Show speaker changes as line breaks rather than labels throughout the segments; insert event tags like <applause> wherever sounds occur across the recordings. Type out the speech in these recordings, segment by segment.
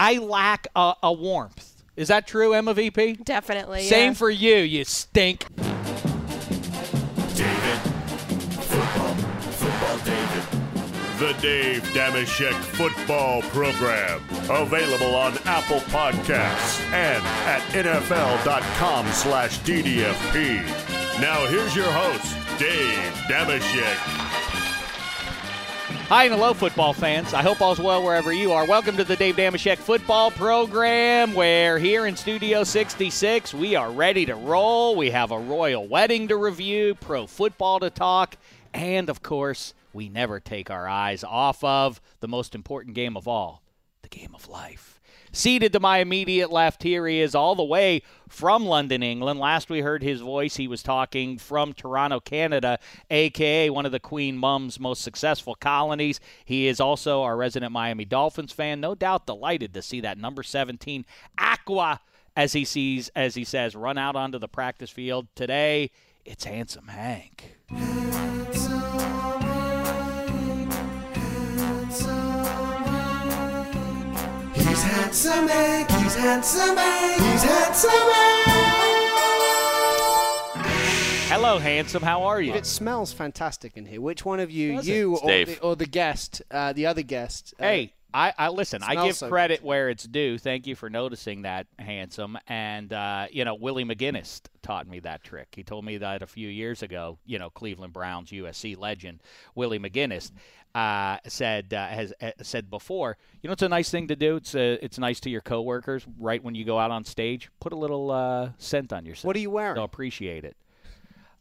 I lack a, a warmth. Is that true, Emma VP?
Definitely.
Same
yeah.
for you, you stink.
David. Football. Football David. The Dave Dameshek Football Program. Available on Apple Podcasts and at NFL.com slash DDFP. Now here's your host, Dave Dameshek.
Hi and hello, football fans. I hope all's well wherever you are. Welcome to the Dave Dameshek football program, where here in Studio 66, we are ready to roll. We have a royal wedding to review, pro football to talk, and of course, we never take our eyes off of the most important game of all the game of life. Seated to my immediate left, here he is all the way from London, England. Last we heard his voice, he was talking from Toronto, Canada, aka one of the Queen Mum's most successful colonies. He is also our resident Miami Dolphins fan. No doubt delighted to see that number 17 Aqua, as he sees, as he says, run out onto the practice field today. It's handsome Hank.
He's handsome Hank, he's handsome Hank, he's handsome Hank.
Hello, handsome. How are you?
It smells fantastic in here. Which one of you,
Does
you
It's
or
Dave.
the, or the guest, uh, the other guest? uh,
Hey, I, I listen. I give
so
credit
good.
where it's due. Thank you for noticing that, handsome. And uh, you know, Willie McGinest taught me that trick. He told me that a few years ago. You know, Cleveland Browns USC legend Willie McGinest uh, said uh, has uh, said before. You know, it's a nice thing to do. It's uh, it's nice to your coworkers right when you go out on stage. Put a little uh, scent on yourself.
What are you wearing?
They'll appreciate it.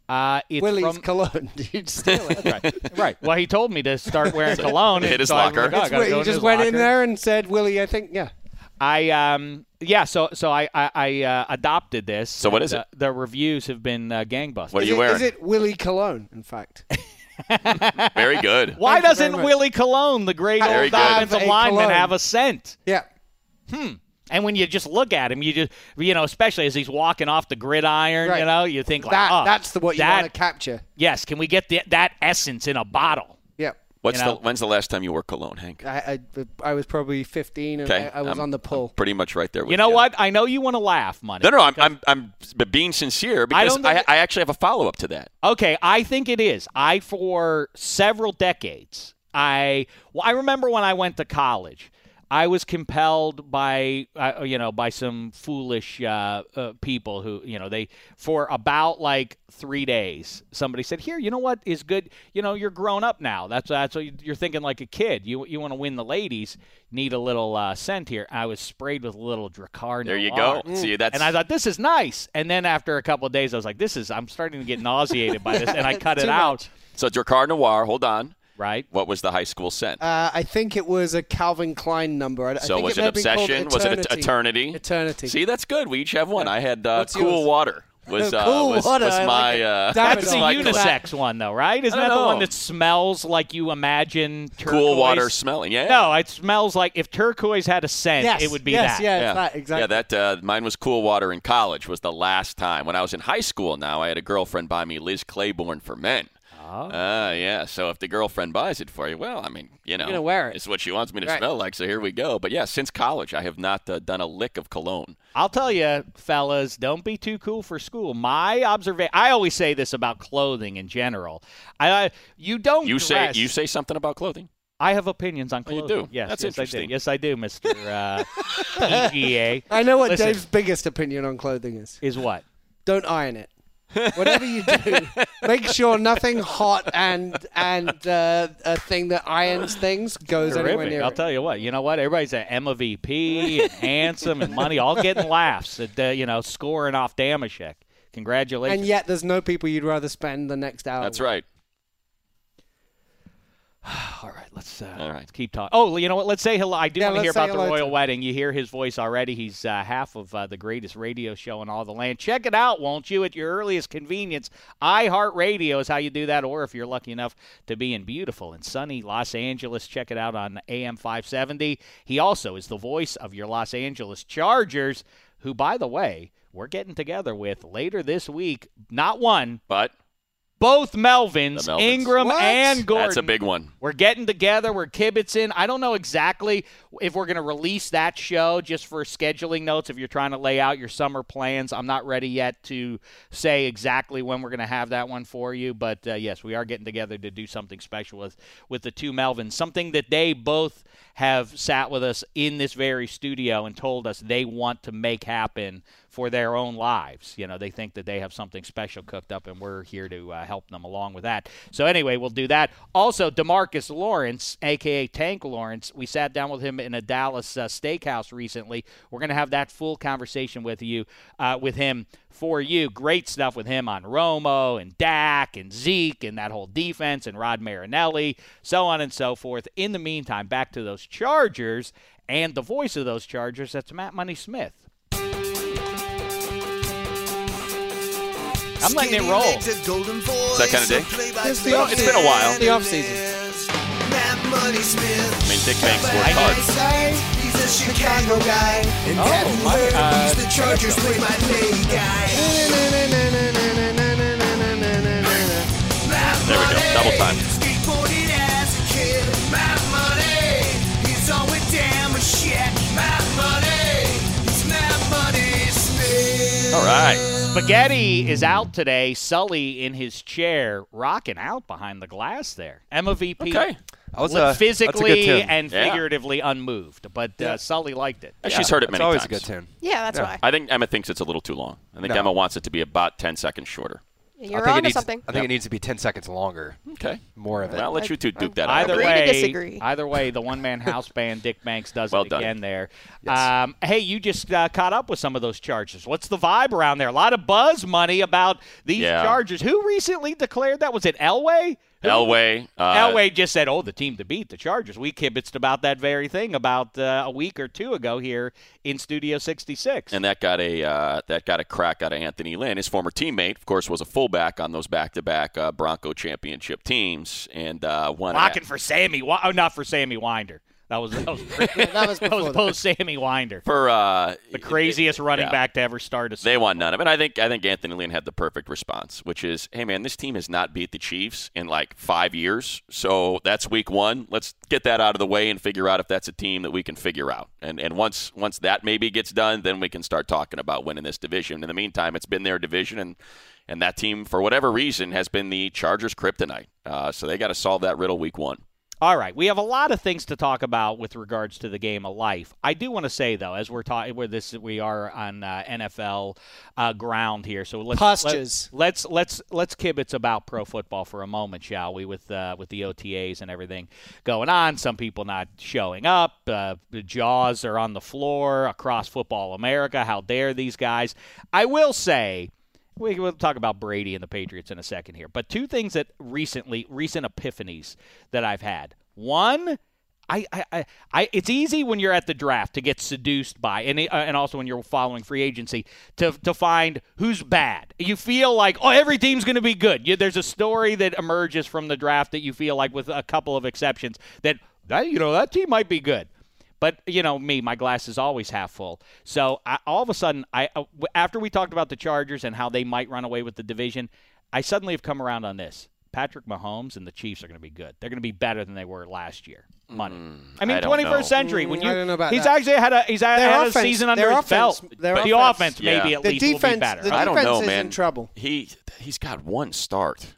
Uh, it's
Willie's
from,
cologne. <laughs> You'd steal it.
right, right. Well, he told me to start wearing cologne.
Hit his
so
locker.
like, oh, I
It's
gotta
weird.
go
you just
his
went in there and said, Willie, I think, yeah.
I um yeah so so I I, I uh, adopted this.
So what is
The-
it?
The reviews have been uh, gangbusters.
What are
Is
you
it,
wearing?
Is it Willie Cologne, in fact? <laughs>
Very good.
Why
Thank
doesn't. Willie Cologne, the great
Very
old
good.
offensive
Have a
lineman,
cologne.
have a scent?
Yeah.
And when you just look at him, you just you know, especially as he's walking off the gridiron,
Right.
you know, you think like,
That,
oh,
that's the what you
that,
want to capture.
Yes, can we get the, that essence in a bottle?
Yeah.
What's
you know-
the when's the last time you wore cologne, Hank?
I, I, I was probably 15 and
Okay,
I, I was
I'm-
on the pull.
Pretty much right there with
You know what? I know you want to laugh, money.
No, no, I'm, I'm, I'm being sincere because
don't
I, I, actually have a follow up to that.
Okay, I think it is. I for several decades, I well, I remember when I went to college. I was compelled by uh, you know by some foolish uh, uh, people who you know they for about like three days somebody said here you know what is good you know you're grown up now that's that's what you- you're thinking like a kid you you want to win the ladies need a little uh, scent here I was sprayed with a little Drakkar
There you go. See, that's
And I thought this is nice. And then after a couple of days, I was like, this is. I'm starting to get nauseated by this, and I <laughs> cut it
Too
out.
much.
so Drakkar Noir. Hold on.
Right.
What was the high school scent?
Uh, I think it was a Calvin Klein number. I, I
so
think
was
it,
it,
may have been called
obsession? Was it eternity?
Eternity.
See, that's good. We each have one. I had uh, cool
yours?
water. Was,
No, <laughs>
uh,
Cool
was,
Water,
was
I like
my uh,
That's
it,
the
I
unisex one, though, right? Isn't that
don't
the one that smells like you imagine turquoise?
cool water smelling. Yeah.
No, it smells like if turquoise had a scent,
Yes,
it would be
yes,
that.
Yeah,
yeah,
that, exactly.
Yeah, that uh, mine was cool water in college. Was the last time when I was in high school. Now I had a girlfriend buy me Liz Claiborne for men.
Oh.
Ah, yeah. So if the girlfriend buys it for you, well, I mean, you know,
gonna wear it.
It's what she wants me to
Right.
smell like. So here we go. But yeah, since college, I have not uh, done a lick of cologne.
I'll tell you, fellas, don't be too cool for school. My observation, I always say this about clothing in general. I, I you don't
You say you say something about clothing.
I have opinions on
Oh, you
clothing.
do?
Yes,
That's
yes, I do. Yes, I do, Mister uh, <laughs> PGA.
I know what
Listen.
Dave's biggest opinion on clothing is.
Is what?
Don't iron it. Whatever you do, <laughs> make sure nothing hot and and uh, a thing that irons things goes anywhere
Terrific.
near
I'll
it.
tell you what. You know what? Everybody's at Emma VP and handsome and money, all getting laughs at uh, you know scoring off Dameshek. Congratulations.
And yet, there's no people you'd rather spend the next hour.
That's
with.
right. <sighs>
All right, let's, uh,
All right.
let's keep talking. Oh, you know what? Let's say hello. I do
Yeah,
want to hear about the
hello to
royal wedding. You hear his voice already. He's uh, half of uh, the greatest radio show in all the land. Check it out, won't you? At your earliest convenience, iHeartRadio is how you do that. Or if you're lucky enough to be in beautiful and sunny Los Angeles, check it out on AM 570. He also is the voice of your Los Angeles Chargers, who, by the way, we're getting together with later this week. Not one,
But
both Melvins,
Melvins.
Ingram
What?
and Gordon.
that's a big one.
We're getting together. We're kibitzing. I don't know exactly if we're going to release that show just for scheduling notes. If you're trying to lay out your summer plans, I'm not ready yet to say exactly when we're going to have that one for you. But uh, yes, we are getting together to do something special with with the two Melvins. Something that they both have sat with us in this very studio and told us they want to make happen for their own lives. You know, they think that they have something special cooked up, and we're here to uh, help them along with that. So anyway, we'll do that. Also, Demarcus Lawrence, aka Tank Lawrence, we sat down with him in a Dallas uh, steakhouse recently. We're going to have that full conversation with you, uh, with him for you. Great stuff with him on Romo and Dak and Zeke and that whole defense and Rod Marinelli, so on and so forth. In the meantime, back to those Chargers and the voice of those Chargers. That's Matt Money Smith. I'm letting it roll.
Is that kind of day?
It's the off
it's been a while.
The off season.
Matt Money Smith.
I mean, Dick Banks
I
worked hard.
He's a Chicago guy. And have you
my-
heard
uh,
he's the Chargers play-by-play guy?
There we go. Double time.
Skateboarded as a kid. Matt Money. He's on with damn shit. Matt Money. He's Matt Money Smith.
All right.
Spaghetti is out today. Sully in his chair, rocking out behind the glass there. Emma VP.
Okay.
That was a- that's a
physically and
Yeah.
figuratively unmoved, but uh, Sully liked it.
And She's heard it many
It's
many
always
times.
a good tune.
Yeah, that's
Yeah.
why.
I think Emma thinks it's a little too long. I think
No.
Emma wants it to be about 10 seconds shorter.
You're
I think
on
it
to
needs,
something.
I think it needs to be 10 seconds longer.
Okay.
More of it.
Well, I'll let you two duke that
Either
out.
Agree
way,
disagree.
either way, the one-man house band Dick Banks does
Well
it
done.
again there.
Yes.
Um, hey, you just uh, caught up with some of those charges. What's the vibe around there? A lot of buzz money about these
Yeah.
Chargers. Who recently declared that? Was it Elway?
Elway. Uh,
Elway just said, "Oh, the team to beat, the Chargers." We kibitzed about that very thing about uh, a week or two ago here in Studio 66.
and that got a uh, that got a crack out of Anthony Lynn. His former teammate, of course, was a fullback on those back-to-back uh, Bronco championship teams, and uh, won. an-
Rocking for Sammy. Oh, not for Sammy Winder. That was that was, <laughs>
That was
that was post Sammy Winder,
for uh,
the craziest running
yeah.
back to ever start a. Season.
They won none of it. I think I think Anthony Lynn had the perfect response, which is, "Hey man, this team has not beat the Chiefs in like five years, so that's week one. Let's get that out of the way and figure out if that's a team that we can figure out. And and once once that maybe gets done, then we can start talking about winning this division. In the meantime, it's been their division, and and that team for whatever reason has been the Chargers' kryptonite. Uh, so they got to solve that riddle week one.
All right, we have a lot of things to talk about with regards to the game of life. I do want to say though, as we're talking, where this we are on uh, NFL uh, ground here, so let's
Pastures.
Let's let's let's kibitz about pro football for a moment, shall we? With uh, with the OTAs and everything going on, some people not showing up, uh, the jaws are on the floor across football America. How dare these guys? I will say. We will talk about Brady and the Patriots in a second here. But two things that recently, recent epiphanies that I've had. One, I, I, I, it's easy when you're at the draft to get seduced by, and uh, and also when you're following free agency to to find who's bad. You feel like oh every team's going to be good. You, there's a story that emerges from the draft that you feel like, with a couple of exceptions, that that you know that team might be good. But you know me, my glass is always half full. So I, all of a sudden, I uh, after we talked about the Chargers and how they might run away with the division, I suddenly have come around on this. Patrick Mahomes and the Chiefs are going to be good. They're going to be better than they were last year. Money. I mean,
I don't
21st
know.
century. When
Mm,
you,
I don't know about
he's
that.
actually had a he's had,
Their
had
offense-
a season under his
offense-
belt.
their
the
offense-
offense
Yeah.
maybe at
The
least will be
defense-
better.
the
right?
I don't know,
defense is
man.
in trouble.
He he's got one start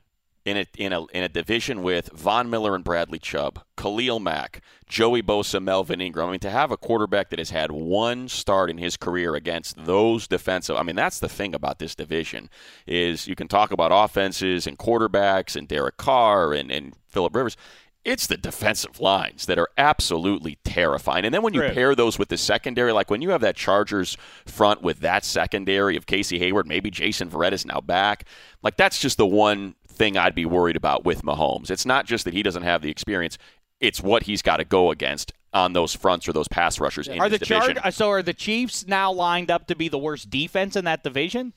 in a in a in a division with Von Miller and Bradley Chubb, Khalil Mack, Joey Bosa, Melvin Ingram. I mean, to have a quarterback that has had one start in his career against those defensive. I mean, that's the thing about this division is you can talk about offenses and quarterbacks and Derek Carr and and Philip Rivers. It's the defensive lines that are absolutely terrifying. And then when you
True.
pair those with the secondary, like when you have that Chargers front with that secondary of Casey Hayward, maybe Jason Verrett is now back. Like that's just the one thing I'd be worried about with Mahomes. It's not just that he doesn't have the experience; it's what he's got to go against on those fronts or those pass rushers in
Are the
division.
Chargers? So are the Chiefs now lined up to be the worst defense in that division?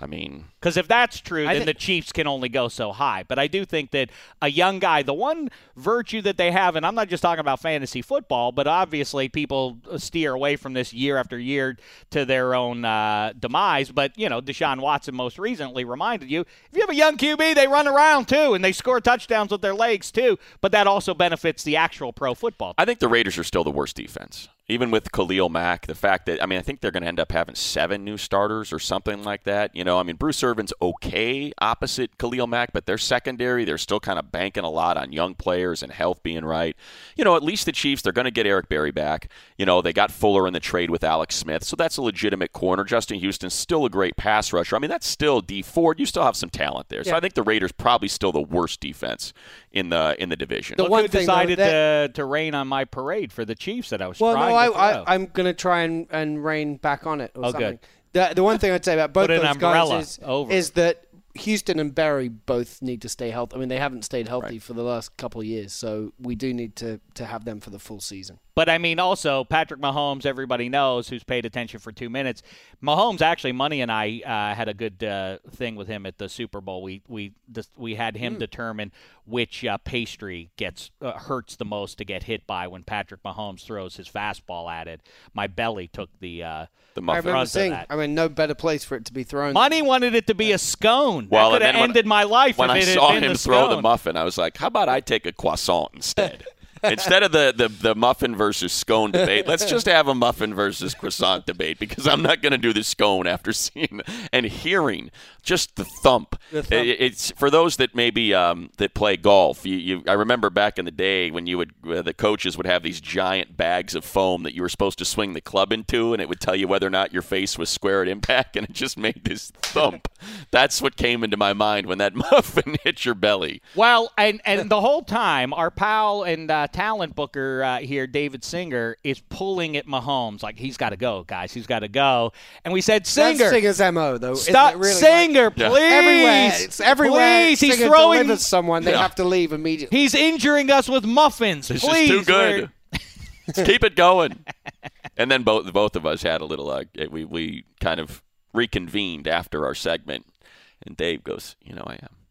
I mean,
Because if that's true,
I
then
thi-
the Chiefs can only go so high. But I do think that a young guy, the one virtue that they have, and I'm not just talking about fantasy football, but obviously people steer away from this year after year to their own uh, demise. But, you know, Deshaun Watson most recently reminded you if you have a young QB, they run around too, and they score touchdowns with their legs too. But that also benefits the actual pro football.
I think the Raiders are still the worst defense. Even with Khalil Mack, the fact that I mean, I think they're going to end up having seven new starters or something like that. You know, I mean, Bruce Irvin's okay opposite Khalil Mack, but their secondary, they're still kind of banking a lot on young players and health being right. You know, at least the Chiefs, they're going to get Eric Berry back. You know, they got Fuller in the trade with Alex Smith, so that's a legitimate corner. Justin Houston's still a great pass rusher. I mean, that's still Dee Ford. You still have some talent there, so
Yeah.
I think the Raiders probably still the worst defense in the in the division.
The
Look
one
who
thing, though,
decided
that-
to, to rain on my parade for the Chiefs that I was
Well, no,
trying
I,
to throw.
I, I'm going to try and, and rein back on it or
Oh,
something.
good.
The, the one thing I'd say about <laughs> both
Put
those guys is,
over.
is that Houston and Berry both need to stay healthy. I mean, they haven't stayed healthy for the last couple of years, so we do need to, to have them for the full season.
But I mean, also Patrick Mahomes. Everybody knows who's paid attention for two minutes. Mahomes actually, Money and I uh, had a good uh, thing with him at the Super Bowl. We we dis- we had him determine which uh, pastry gets uh, hurts the most to get hit by when Patrick Mahomes throws his fastball at it. My belly took the uh,
the
I
muffin.
remember
front
seeing,
that.
I mean, no better place for it to be thrown.
Money wanted it to be a scone.
Well,
that
and
could have
then when-
ended my life
when
if
I
it had
saw
been
him
the
throw the muffin, I was like, "How about I take a croissant instead?" <laughs> instead of the, the, the muffin versus scone debate, let's just have a muffin versus croissant debate because I'm not going to do the scone after seeing and hearing just the thump.
thump.
It- it's for those that maybe um, that play golf. You, you, I remember back in the day when you would uh, the coaches would have these giant bags of foam that you were supposed to swing the club into, and it would tell you whether or not your face was square at impact, and it just made this thump. That's what came into my mind when that <laughs> muffin hit your belly.
Well, and and the whole time, our pal and uh, talent booker uh, here, David Singer, is pulling at Mahomes like he's got to go, guys. He's got to go. And we said,
That's
Singer,
Singer's mo, though. isn't
stop,
it really?
Singer,
Yeah.
please,
everywhere, it's everywhere.
Please, he's throwing.
delivers someone, they have to leave immediately.
He's injuring us with muffins.
It's
please,
just too good. Keep it going. <laughs> And then both both of us had a little. Uh, we we kind of reconvened after our segment, and Dave goes, "You know, I am."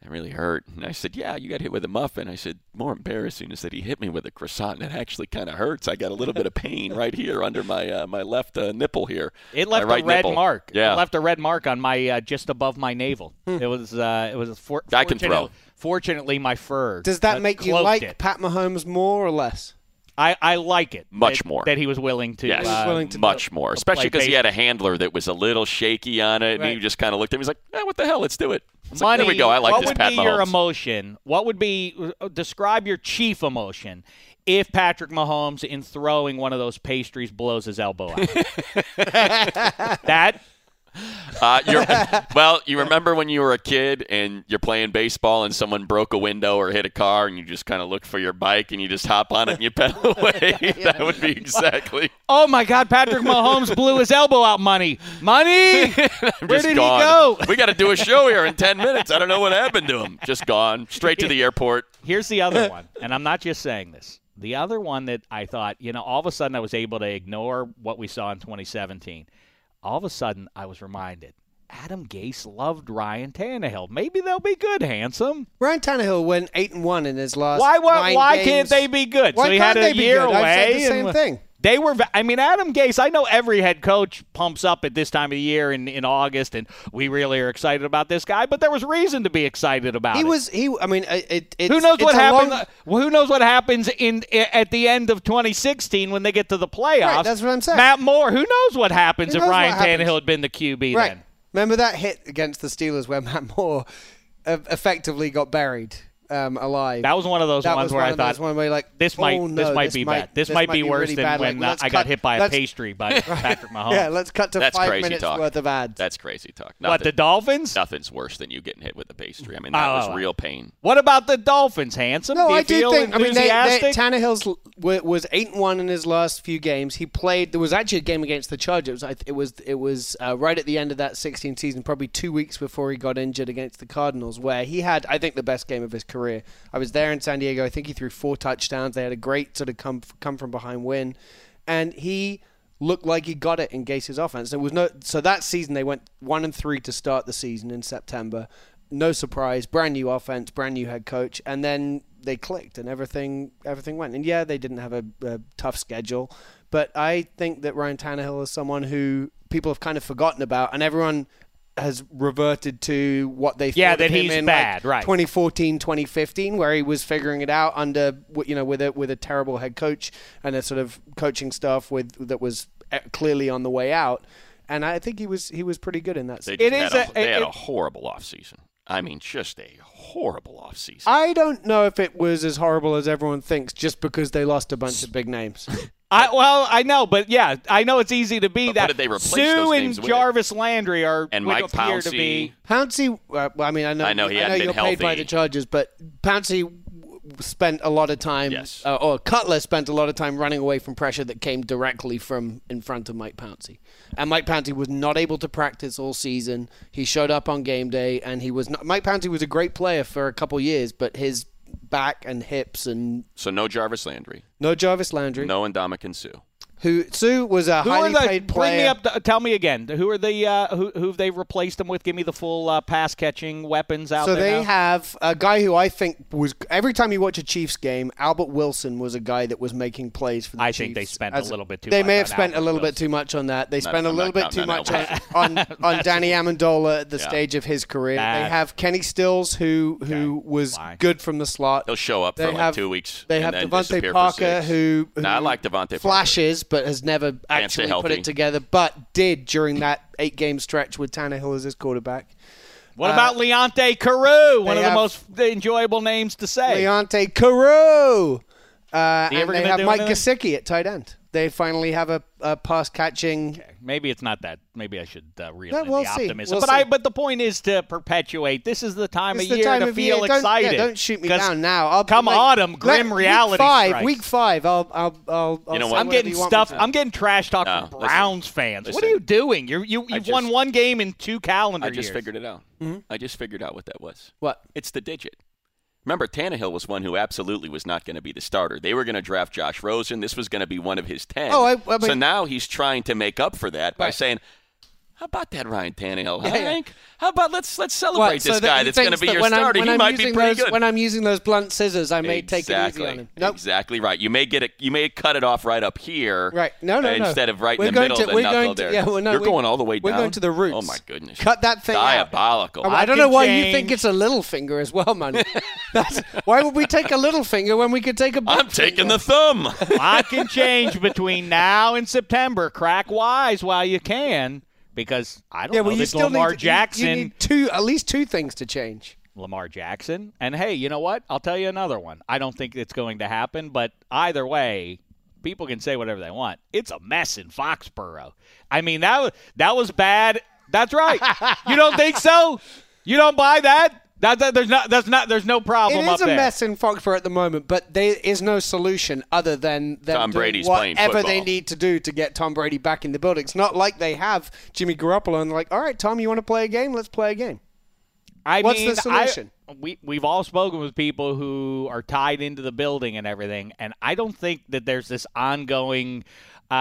It really hurt. And I said, Yeah, you got hit with a muffin. I said, More embarrassing is that he hit me with a croissant, and it actually kind of hurts. I got a little bit of pain right here under my uh, my left uh, nipple here.
It left
right
a red
nipple.
mark.
Yeah.
It left a red mark on my uh, just above my navel. It was uh, it was for,
I can throw.
Fortunately, my fur.
Does that
uh,
make you like
it.
Pat Mahomes more or less?
I, I like it.
Much
that-
more.
that he was willing to.
Yes,
uh,
willing to
much more. Especially because he had a handler that was a little shaky on it, and he just kind of looked at me. He's like, eh, "What the hell? Let's do it." I was like,
Money.
there we go. I like
what
this
would
Pat
be your emotion? What would be uh, describe your chief emotion if Patrick Mahomes in throwing one of those pastries blows his elbow out? <laughs> that <laughs>
Uh, you're, well, you remember when you were a kid and you're playing baseball and someone broke a window or hit a car and you just kind of look for your bike and you just hop on it and you pedal <laughs> away? that would be exactly. <laughs>
Oh my God! Patrick Mahomes blew his elbow out. Money, money.
I'm
Where
just
did he go?
We got to do a show here in 10 minutes. I don't know what happened to him. Just gone. Straight to the airport.
Here's the other one, and I'm not just saying this. The other one that I thought, you know, all of a sudden I was able to ignore what we saw in 2017. All of a sudden I was reminded. Adam Gase loved Ryan Tannehill. Maybe they'll be good, handsome.
Ryan Tannehill went eight and one in his last.
Why? Why, why
games.
can't they be good?
Why
so he
can't
had a
they be
year
good?
away.
I've said the
and
same thing.
They were. I mean, Adam Gase. I know every head coach pumps up at this time of the year in, in August, and we really are excited about this guy. But there was reason to be excited about
He
it.
was. He. I mean, it.
Who knows what happens?
long-
who knows what happens in at the end of 2016 when they get to the playoffs?
Right, that's what I'm saying.
Matt Moore. Who knows what happens
Who
if Ryan
happens?
Tannehill had been the QB
Right.
then?
Remember that hit against the Steelers where Matt Moore uh, effectively got buried. Um, alive.
That was one of those
That
ones where
one
I thought
one where like
this might
oh,
this
no,
might be bad. This, might be worse
really
than
bad.
when
Like, let's
I got hit by a pastry by <laughs> Patrick Mahomes.
Yeah, let's cut to
That's
five
crazy
minutes
talk.
worth of ads.
That's crazy talk.
what the Dolphins?
nothing's worse than you getting hit with a pastry. I mean, that
Oh,
was real pain.
What about the Dolphins, handsome?
No,
do you
I do think. I mean, they, they,
enthusiastic?
Tannehill's l- wa- was eight and one in his last few games. He played. There was actually a game against the Chargers. It was it was uh, right at the end of that 16 season, probably two weeks before he got injured against the Cardinals, where he had, I think, the best game of his career. I was there in San Diego. I think he threw four touchdowns. They had a great sort of come come from behind win, and he looked like he got it in Gase's offense. There was no so that season they went one and three to start the season in September. No surprise, brand new offense, brand new head coach, and then they clicked and everything everything went. And yeah, they didn't have a, a tough schedule, but I think that Ryan Tannehill is someone who people have kind of forgotten about, and everyone has reverted to what they
Yeah,
thought of
that
him
he's
in
bad,
like
right.
2014 2015 where he was figuring it out under you know with a with a terrible head coach and a sort of coaching staff with that was uh, clearly on the way out and I think he was he was pretty good in that
They,
season.
just
a-
a, they had
it-
a horrible offseason. I mean, just a horrible offseason.
I don't know if it was as horrible as everyone thinks just because they lost a bunch of big names. <laughs>
I, well, I know, but yeah, I know it's easy to be
But
that.
what did they replace
Suh
those
and
names with?
Jarvis Landry are
And Mike
appear to
Pouncey.
be.
Pouncey, uh, well, I mean, I know,
I know he
I know
hadn't
you're
been
paid by the Chargers, but Pouncey spent a lot of time,
Yes.
uh, or Cutler spent a lot of time running away from pressure that came directly from in front of Mike Pouncey. And Mike Pouncey was not able to practice all season. He showed up on game day, and he was not. Mike Pouncey was a great player for a couple years, but his back and hips and
So no Jarvis Landry,
no Jarvis Landry,
no Ndamukong Suh.
Who Suh was a
Who
highly
are the?
paid
Bring
player.
me up. The, tell me again. Who are the? Uh, who who have they replaced them with? Give me the full uh, pass catching weapons out there.
So
there.
they
now.
have a guy who I think was every time you watch a Chiefs game, Albert Wilson was a guy that was making plays for the
I
Chiefs.
think they spent a little bit too
They
much
may have
on
spent a
Albert
little bit too much on that. They spent a
I'm
little bit too much
on
on, on, <laughs> on Danny Amendola at the
Yeah.
stage of his career.
That-
They have Kenny Stills who who was
Fine.
good from the slot.
He'll show up
They
for like
have-
two weeks.
They have
then
DeVante
disappear for
Parker who, who
Nah, I like DeVante
flashes but has never actually put it together, but did during that eight game stretch with Tannehill as his quarterback.
What
uh,
about Leonte Carroo? One of the most enjoyable names to say.
Leonte Carroo. Uh, and they have Mike
anything?
Gesicki at tight end. They finally have a, a pass catching.
Maybe it's not that. Maybe I should uh, reel
Yeah,
in
we'll
the
see.
optimism.
We'll
but
see.
I. But the point is to perpetuate. This is the time
It's
of
the
year
time
to
of
feel
year. Don't,
excited.
Yeah, don't shoot me down now. I'll,
come
like,
autumn, grim
let-
reality
Week five.
strikes.
Week five. I'll. I'll. I'll. I'll
you know what?
I'm getting
you want me
stuff. I'm getting trash talk
No,
from
listen,
Browns fans. what are you doing? You're, you
you
have won one game in two calendar
I just
years.
figured it out.
Mm-hmm.
I just figured out what that was.
What?
It's the digit. Remember, Tannehill was one who absolutely was not going to be the starter. They were going to draft Josh Rosen. This was going to be one of his ten.
Oh, I- I
so now he's trying to make up for that by
Right.
saying, "How about that Ryan Tannehill, huh,
Yeah, yeah.
Hank? How about let's let's celebrate
What, so
this guy that's going to be
that
your
when I'm-
starter.
when
he
I'm
might be
using
pretty
those,
good."
When I'm using those blunt scissors, I may take it
exactly.
easy on him. Nope.
Exactly right. You may get it. You may cut it off right up here.
Right. No, no, no.
Instead of right
we're
in the
going
middle
to,
of
we're
the knuckle
going
there.
To, yeah, well, no,
You're
we-
going all the way down.
We're going to the roots.
Oh my goodness.
Cut that thing out.
Diabolical.
Oh, I don't know why
change.
you think it's a little finger as well, man. <laughs> Why would we take a little finger when we could take a big
I'm taking the thumb.
I can change between now and September. Crack wise while you can, because I don't
Yeah,
know
well, you
that
still
Lamar
need,
Jackson.
You, need two, at least two things to change.
Lamar Jackson. And hey, you know what? I'll tell you another one. I don't think it's going to happen, but either way, people can say whatever they want. It's a mess in Foxborough. I mean, that was that was bad. That's right. you don't think so? You don't buy that? That, that there's not that's not there's no problem
It
up
a
there.
mess in Foxborough at the moment, but there is no solution other than them
Tom
doing
Brady's
whatever they need to do to get Tom Brady back in the building. It's not like they have Jimmy Garoppolo and like, all right, Tom, you want to play a game? Let's play a game.
I
What's
mean,
the solution?
I, we we've all spoken with people who are tied into the building and everything, and I don't think that there's this ongoing. Uh,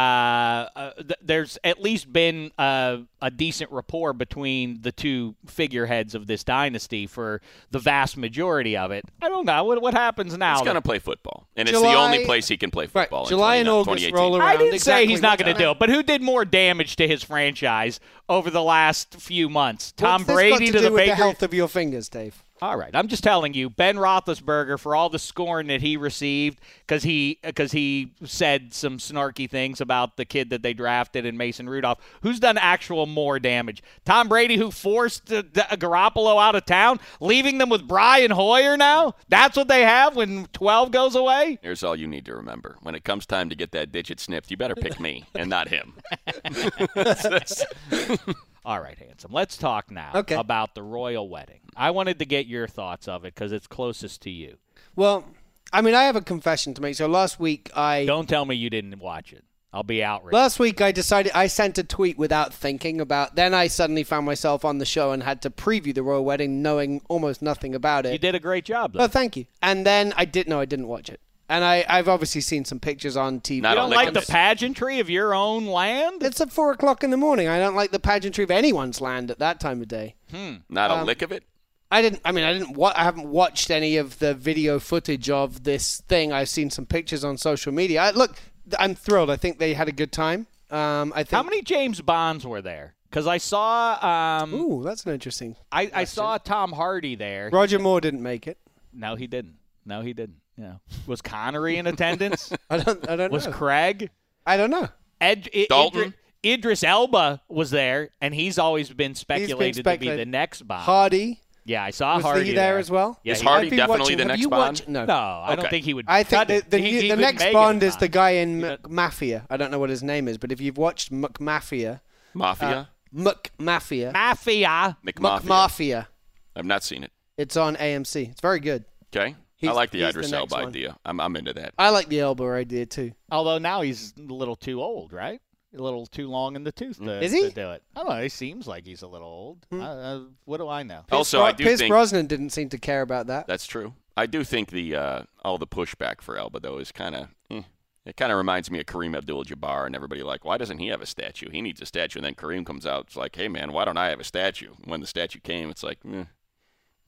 uh, th- there's at least been uh, a decent rapport between the two figureheads of this dynasty for the vast majority of it. I don't know what what happens now.
He's going to play football, and it's the only place he can play football. in
July and
20
August roll around.
I didn't
exactly
say he's not going to do it, but who did more damage to his franchise over the last few months? Tom
What's this
Brady
got to,
to,
do
the
with
Baker.
the health of your fingers, Dave?
All right, I'm just telling you, Ben Roethlisberger, for all the scorn that he received, because he because he said some snarky things about the kid that they drafted in Mason Rudolph, who's done actual more damage? Tom Brady, who forced uh, D- Garoppolo out of town, leaving them with Brian Hoyer now. That's what they have when 12 goes away.
Here's all you need to remember: when it comes time to get that digit snipped, you better pick me and not him. <laughs> <laughs> <laughs>
All right, handsome. Let's talk now
Okay.
about the royal wedding. I wanted to get your thoughts of it because it's closest to you.
Well, I mean, I have a confession to make. So last week I
Don't tell me you didn't watch it. I'll be outraged.
last week I decided I sent a tweet without thinking about. Then I suddenly found myself on the show and had to preview the royal wedding, knowing almost nothing about it.
you did a great job, though.
Oh, thank you. And then I did no, I didn't watch it. And I, I've obviously seen some pictures on TV.
Not
you don't like the pageantry of your own land?
It's at four o'clock in the morning. I don't like the pageantry of anyone's land at that time of day. Hmm.
Not a
Um,
lick of it.
I didn't. I mean, I didn't. Wa- I haven't watched any of the video footage of this thing. I've seen some pictures on social media. I, look, I'm thrilled. I think they had a good time. Um, I think.
How many James Bonds were there? Because I saw, um,
Ooh, that's an interesting.
I, I saw Tom Hardy there.
Roger Moore didn't make it.
No, he didn't. No, he didn't. Yeah. Was Connery in attendance? <laughs>
I don't. I don't know.
Was
know.
Craig?
I don't know.
Ed, I-
Dalton?
Idri- Idris Elba was there, and he's always been speculated to be the next Bond.
Hardy
yeah, I saw
was
Hardy
he there, as well?
Yeah,
Is Hardy definitely
watching-
the
have
next Bond?
watched- no.
No, I don't think he would.
I think the, the,
He-
new-
he
the next
make it
Bond is the guy in
Yeah.
Mafia. I don't know what his name is, but if you've watched Mafia,
Mafia.
Uh, Mafia,
Mafia.
McMafia.
Mafia,
I've not seen it.
it's on AMC. It's very good.
Okay. I like the
he's
Idris
the
Elba
one.
idea. I'm, I'm into that.
I like the Elba idea too.
Although now he's a little too old, right? A little too long in the tooth to,
Is he?
to do it. I don't know. He seems like he's a little old. Uh, uh, what do I know?
Also,
Bro-
I do
Pierce
think
Brosnan didn't seem to care about that.
that's true. I do think the uh, all the pushback for Elba though is kind of. Eh. It kind of reminds me of Kareem Abdul-Jabbar, and everybody like, why doesn't he have a statue? He needs a statue. And then Kareem comes out, it's like, hey man, why don't I have a statue? When the statue came, it's like, eh,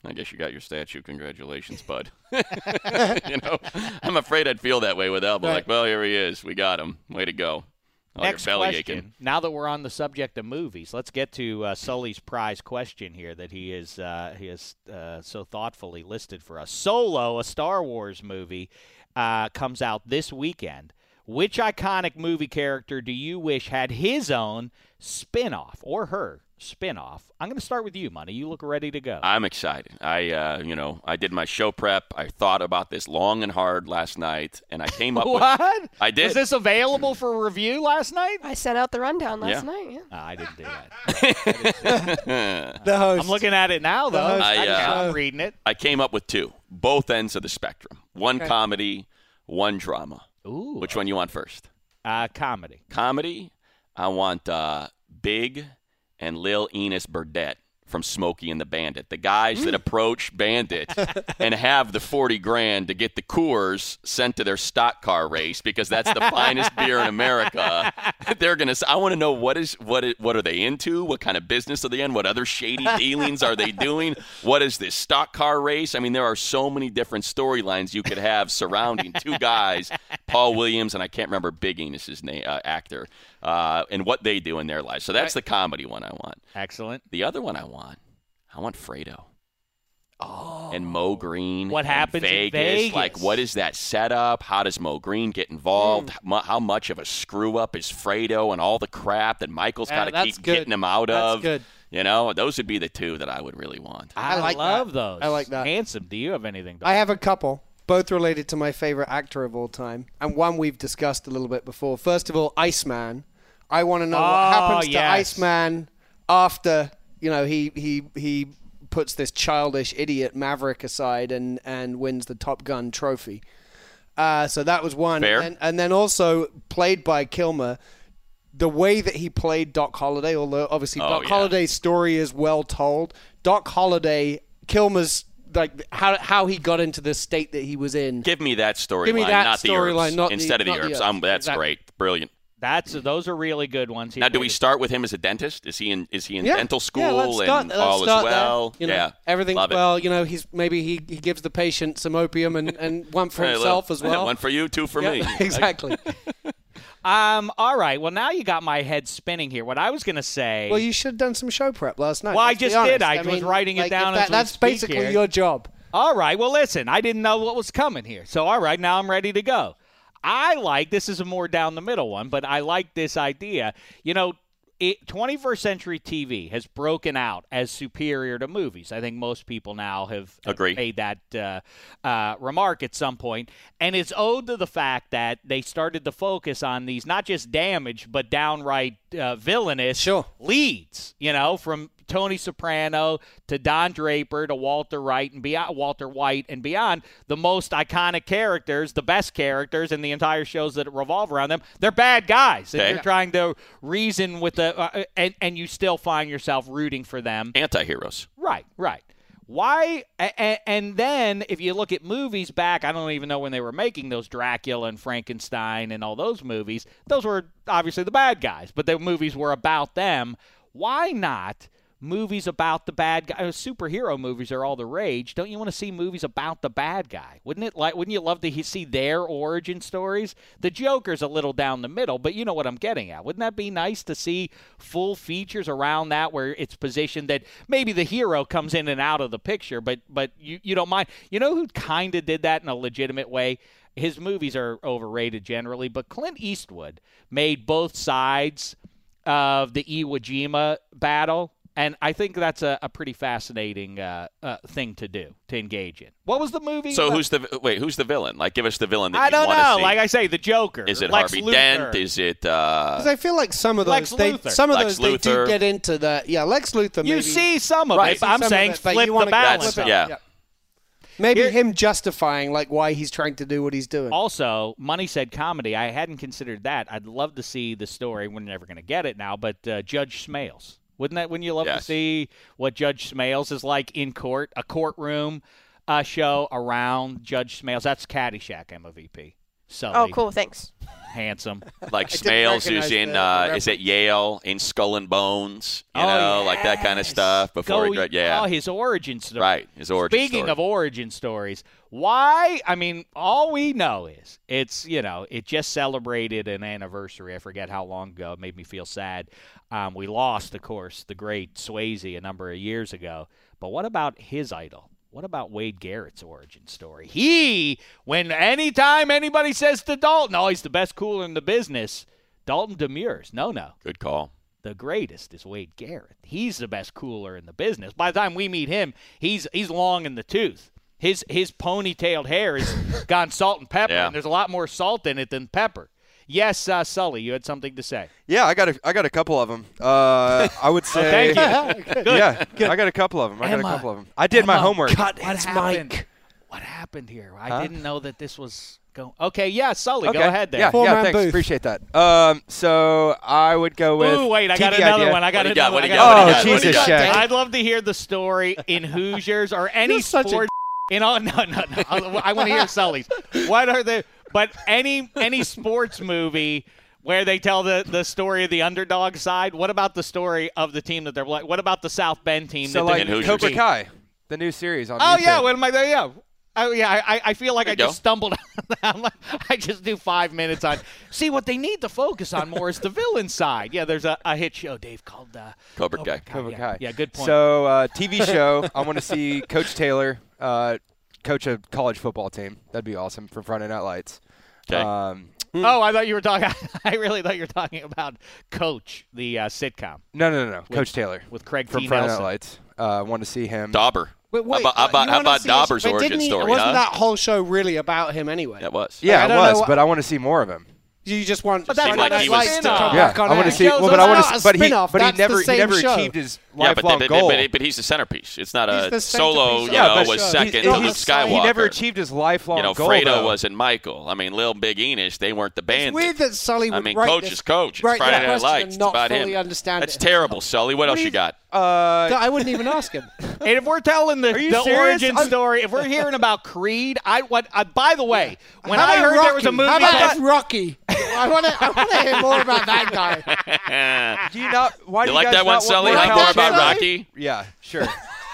I guess you got your statue. Congratulations, bud. <laughs> <laughs> you know, I'm afraid I'd feel that way with Elba.
Right.
Like, well, here he is. We got him. Way to go. Oh,
Next
belly
question.
aching.
Now that we're on the subject of movies, let's get to uh, Sully's prize question here that he is uh, he has uh, so thoughtfully listed for us. Solo, a Star Wars movie, uh, comes out this weekend. Which iconic movie character do you wish had his own spin-off or her spin-off? I'm going to start with you, Money. You look ready to go.
I'm excited. I, uh, you know, I did my show prep. I thought about this long and hard last night, and I came up <laughs> with.
what?
I did.
Was this available for review last night?
I sent out the rundown last
Yeah.
night. Yeah.
Uh, I didn't do that. <laughs> <laughs>
The host.
I'm looking at it now, though.
host
I, uh,
I'm reading it.
I came up with two, both ends of the spectrum. One comedy, one drama.
Ooh.
Which one you want first?
Uh, comedy.
Comedy. I want uh, Big and Lil Enos Burdette from Smokey and the Bandit, the guys that approach Bandit <laughs> and have the forty grand to get the Coors sent to their stock car race because that's the finest beer in America. <laughs> They're gonna. I want to know what is what is, what are they into? What kind of business are they in? What other shady dealings are they <laughs> doing? What is this stock car race? I mean, there are so many different storylines you could have surrounding two guys, Paul Williams and I can't remember Big Enos's name, uh, actor, uh, and what they do in their lives. So that's the comedy one I want.
Excellent.
The other one I want, I want Fredo. Oh. And Moe Greene.
What
and
happens in
Vegas.
Vegas?
Like, what is that setup? How does Moe Greene get involved? Mu- How much of a screw up is Fredo and all the crap that Michael's
Yeah,
got to keep
good.
getting him out
That's
of?
good.
You know, those would be the two that I would really want.
I,
like
love
that.
those.
I like that.
Handsome. Do you have anything? To
I have a couple, both related to my favorite actor of all time, and one we've discussed a little bit before. First of all, Iceman. I want to know
Oh,
what happens to. Iceman after you know he he he puts this childish idiot Maverick aside and and wins the Top Gun trophy. Uh, so that was one,
Fair.
And, then, and then also played by Kilmer. The way that he played Doc Holliday, although obviously
Oh,
Doc
yeah.
Holliday's story is well told, Doc Holliday, Kilmer's like how how he got into the state that he was in.
Give me that storyline,
Give me
not the
storyline,
herbs. Instead of the
not
herbs.
herbs.
That's
Exactly.
great. Brilliant.
That's those are really good ones. He
Now, do we start with him as a dentist? Is he in? Is he in
Yeah.
dental school
yeah, let's start,
and
let's
all
start
is well?
You know,
yeah,
everything's
Love it.
well. You know, he's maybe he, he gives the patient some opium and, and one for <laughs>
Hey,
himself
look,
as well.
One for you, two for
Yeah,
me. <laughs>
exactly. <laughs>
Um. All right. Well, now you got my head spinning here. What I was gonna say.
Well, you should have done some show prep last night.
Well, I just did. I was writing it down
if
as
that's basically
here.
your job.
All right. Well, listen, I didn't know what was coming here. So, all right, now I'm ready to go. I like this is a more down the middle one, but I like this idea. You know, it, 21st century TV has broken out as superior to movies. I think most people now have, have
Agree.
made that uh, uh, remark at some point, and it's owed to the fact that they started to focus on these not just damaged but downright uh, villainous
Sure.
leads. You know, from Tony Soprano to Don Draper to Walter White and beyond, Walter White and beyond, the most iconic characters, the best characters in the entire shows that revolve around them. They're bad guys, And you're trying to reason with the, uh, and and you still find yourself rooting for them.
Anti-heroes.
Right, right. Why? And, and then if you look at movies back, I don't even know when they were making those Dracula and Frankenstein and all those movies. Those were obviously the bad guys, but the movies were about them. Why not? Movies about the bad guy, uh, superhero movies are all the rage. Don't you want to see movies about the bad guy? Wouldn't it like? Wouldn't you love to see their origin stories? The Joker's a little down the middle, but you know what I'm getting at. Wouldn't that be nice to see full features around that where it's positioned that maybe the hero comes in and out of the picture, but but you you don't mind. You know who kind of did that in a legitimate way? His movies are overrated generally, but Clint Eastwood made both sides of the Iwo Jima battle. And I think that's a, a pretty fascinating uh, uh, thing to do to engage in. What was the movie?
So
Uh,
who's the wait? Who's the villain? Like, give us the villain that
I
you
don't know.
see.
Like I say, the Joker.
Is it
Lex
Harvey
Luthor.
Dent? Is it? uh
Because I feel like some of those,
Lex
they,
Luthor.
some of
Lex
those they do get into the yeah. Lex Luthor.
You
maybe,
see some of
Right,
it, but I'm saying
it,
flip the balance.
That's-
of it.
yeah.
maybe
Here-
him justifying like why he's trying to do what he's doing.
Also, Money said comedy. I hadn't considered that. I'd love to see the story. We're never going to get it now, but uh, Judge Smails. Wouldn't that? Wouldn't you love to see what Judge Smails is like in court? A courtroom uh, show around Judge Smails. That's Caddyshack MVP. So
Oh, cool. Thanks.
handsome. <laughs>
like
didn't
Smails,
recognize
who's in
the- the
uh,
reference.
is at Yale in Skull and Bones, you
Oh,
know, like that kind of stuff. Before he
Go-
gra- yeah,
Oh, his origin story.
right, his origin
Speaking
story.
of origin stories, why? I mean, all we know is it's you know it just celebrated an anniversary. I forget how long ago. It made me feel sad. Um, we lost, of course, the great Swayze a number of years ago. But what about his idol? What about Wade Garrett's origin story? He, when anytime anybody says to Dalton, "Oh, he's the best cooler in the business," Dalton demurs. No, no
Good call.
the greatest is Wade Garrett. He's the best cooler in the business. By the time we meet him, he's he's long in the tooth. His his ponytailed hair has <laughs> gone salt and pepper,
Yeah.
and there's a lot more salt in it than pepper. Yes, uh, Sully, you had something to say.
Yeah, I got a, I got a couple of them. Uh, I would <laughs> say.
Thank you. <laughs>
Yeah, I got a couple of them. I got a couple of them. I did my homework.
Cut
What
his
happened?
mic.
What happened here? I
Huh?
didn't know that this was going. Okay, yeah, Sully,
Okay.
go ahead there.
Yeah,
Four
yeah, thanks.
booth.
Appreciate that. Um, so I would go with.
Ooh, wait, I got
TV
another
idea.
one. I got
What do you got?
another
What
one.
do
I
you
got
got?
another
What
one.
do you got?
Jesus,
What do you got?
Shaq.
I'd love to hear the story in Hoosiers or any
You're such a
sport. In all, <laughs> no, no, no. I, I want to hear Sully's. What are the? But any any sports movie where they tell the, the story of the underdog side. What about the story of the team that they're like? What about the South Bend team?
So
that
like
in Hoosiers.
Cobra Kai, the new series on.
Oh
YouTube.
yeah, what am I? Yeah. Oh yeah, I, I- I feel like I
go.
just stumbled. <laughs> I'm like, I just do five minutes on. See, what they need to focus on more is the villain side. Yeah, there's a, a hit show, Dave, called uh,
Cobra Kai.
Cobra
yeah.
Kai.
Yeah, good point.
So uh, TV show, I want to see Coach Taylor uh, coach a college football team. That'd be awesome for Friday Night Lights.
Okay.
Um,
oh, I thought you were talking. <laughs> I really thought you were talking about Coach, the uh, sitcom
no, no, no, no. Coach Taylor
with Craig
from
T.
Friday
Nelson.
Night Lights. Uh, want to see him.
Dauber.
Wait, wait,
how about, how about, how about Dauber's
but
origin
he,
story?
Wasn't
huh?
that whole show really about him anyway?
That was.
Yeah,
I
it
don't know
was, but I want to see more of him.
You just want
But that's
Friday
like
Night
he was-
Lights to come
Yeah,
back on
I want
air.
to see. Well, but I want to.
a
But he,
spin-off,
but he
that's the
never, he
same
never
show.
achieved his
Yeah, but,
lifelong
but,
goal.
but, but he's the centerpiece. It's not
He's
a
the
solo,
centerpiece
you
of
know, was
show.
second
He's-
to
he's-
Luke Skywalker.
He never achieved his lifelong
You know,
goal.
Fredo
though.
was in Michael. I mean, Little Big Enos, they weren't the band.
It's weird that Sully would
I mean,
write
coach
this-
is coach. It's
write
Friday
that
Night
question
Lights.
and
It's
not
about
fully
him.
understand
That's
it.
terrible, Sully. What, else you
you-
got?
Uh,
I wouldn't even ask him. <laughs>
And if we're telling the, the origin
I'm-
story, if we're hearing about Creed, I what? Uh, by the way, when
How
I
about
heard there was a
Rocky?
movie
How about
called
Rocky? I want to. I want to hear more about that guy. <laughs>
do you not? Why
You
do
like
guys
that one,
not
Sully?
more
More about
Chandler?
Rocky?
Yeah, sure.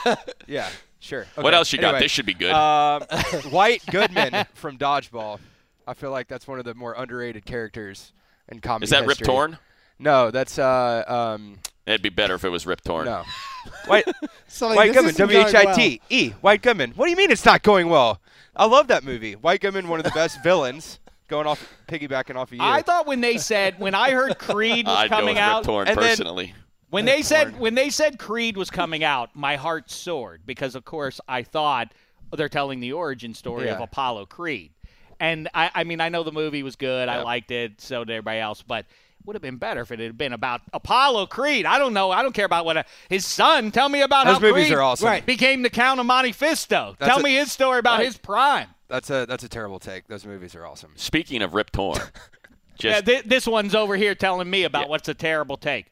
<laughs> yeah, sure.
What else you got?
anyway,
This should be good.
Um, White Goodman from Dodgeball. I feel like that's one of the more underrated characters in comedy.
Is that Rip. Torn?
No, that's uh um
It'd be better if it was Rip Torn.
no. <laughs> White <laughs>
Sully,
White
this
Goodman,
isn't
W
going
H I
well.
T E, White Goodman. What do you mean it's not going well? I love that movie. White Goodman, one of the best <laughs> villains. Going off, piggybacking off of you.
I thought when they said when I heard Creed was
I'd go
coming
with
out,
Rip Torn
and then-
personally.
when they said when they said Creed was coming out, my heart soared because of course I thought they're telling the origin story of Apollo Creed, and I, I mean I know the movie was good, I liked it, so did everybody else, but. Would have been better if it had been about Apollo Creed. I don't know. I don't care about what a, his son. Tell me about
Those
how
movies
Creed
are awesome.
Right.
became the Count of Monte Fisto.
That's
Tell
a-
me his story about
Right.
his prime.
that's a that's a terrible take. Those movies are awesome.
Speaking of Rip Torn, <laughs> just
Yeah, thi- this one's over here telling me about what's a terrible take.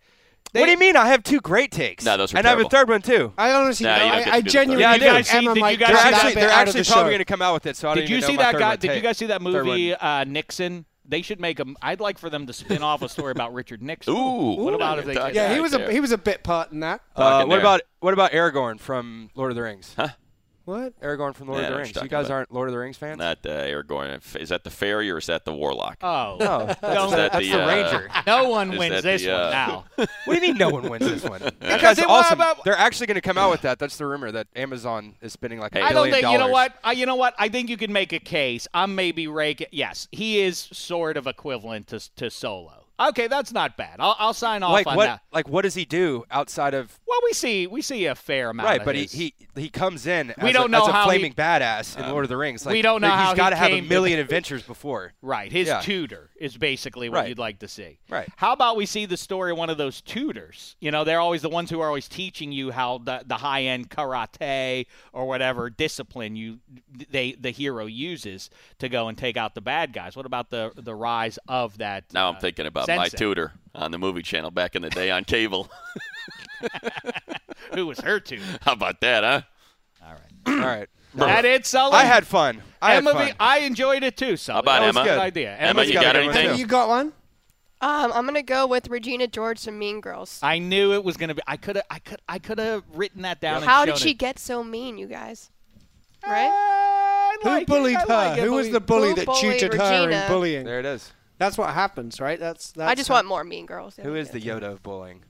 what do you mean? I have two great takes.
No, those are
and I have a third one too.
I honestly,
Nah, you don't
I, I genuinely
Yeah, I
did.
Emma
Did you guys
They're actually
bit
they're actually
the
probably going to come out with it. So I don't
Did you see
know my
that
third
guy?
one
Did you guys see that movie uh, Nixon? They should make a. I'd like for them to spin off a story about Richard Nixon.
Ooh.
what about
Ooh,
if they?
Yeah, he was
there.
a he was a bit part in that.
Uh, what
there.
about what about Aragorn from Lord of the Rings?
Huh?
What?
Aragorn from Lord
Yeah,
of the Rings.
you're
You
talking
guys
about.
aren't Lord of the Rings fans?
not uh, Aragorn. Is that the fairy or is that the warlock?
Oh
No, that's,
Don't-
that
that's
the,
the
uh,
Ranger. <laughs>
no one wins this
the,
one
uh,
now. <laughs>
What do you mean no one wins this one? <laughs>
Because
guy's
it
awesome.
about-
They're actually going to come out with that. That's the rumor that Amazon is spending like a
Hey.
I
billion
don't think you know what. I, you know what? I think you can make a case. I'm maybe Ray. Yes, he is sort of equivalent to to Solo. Okay, that's not bad. I'll, I'll sign off
Like
on
what?
that.
Like what does he do outside of?
Well, we see we see a fair amount.
Right,
of
but he,
his-
he he comes in
We
as,
don't
a,
know
as a
how he-
flaming badass in Lord of the Rings. Like,
we don't know
he's
how he
got to have a
came to-
million adventures before.
Right, his
Yeah.
tutor is basically what
Right.
you'd like to see.
Right.
How about we see the story of one of those tutors? You know, they're always the ones who are always teaching you how the, the high end karate or whatever discipline you they the hero uses to go and take out the bad guys. What about the the rise of that?
Now I'm
uh,
thinking about my tutor on the movie channel back in the day on cable. <laughs> <laughs>
Who was her tutor?
How about that, huh?
All right. <clears throat>
All right.
that it, Sully.
I had fun. I
Emma.
had fun.
I enjoyed it too. Sully.
How about
that was
Emma?
a good
Good.
idea.
Emma,
Emma's
you
got
got anything?
one.
You got one?
Um, I'm gonna go with Regina George from Mean Girls.
I knew it was going to be. I could have. I could. I could have written that down. and
How did she
it.
get so mean, you guys? Right?
I
Who
like it,
bullied her?
like it,
Who was the bully
Who
that
bullied
tutored her in bullying?
There it is.
That's what happens, right? That's, that's
I just want more Mean Girls.
Who is the Yoda of bullying?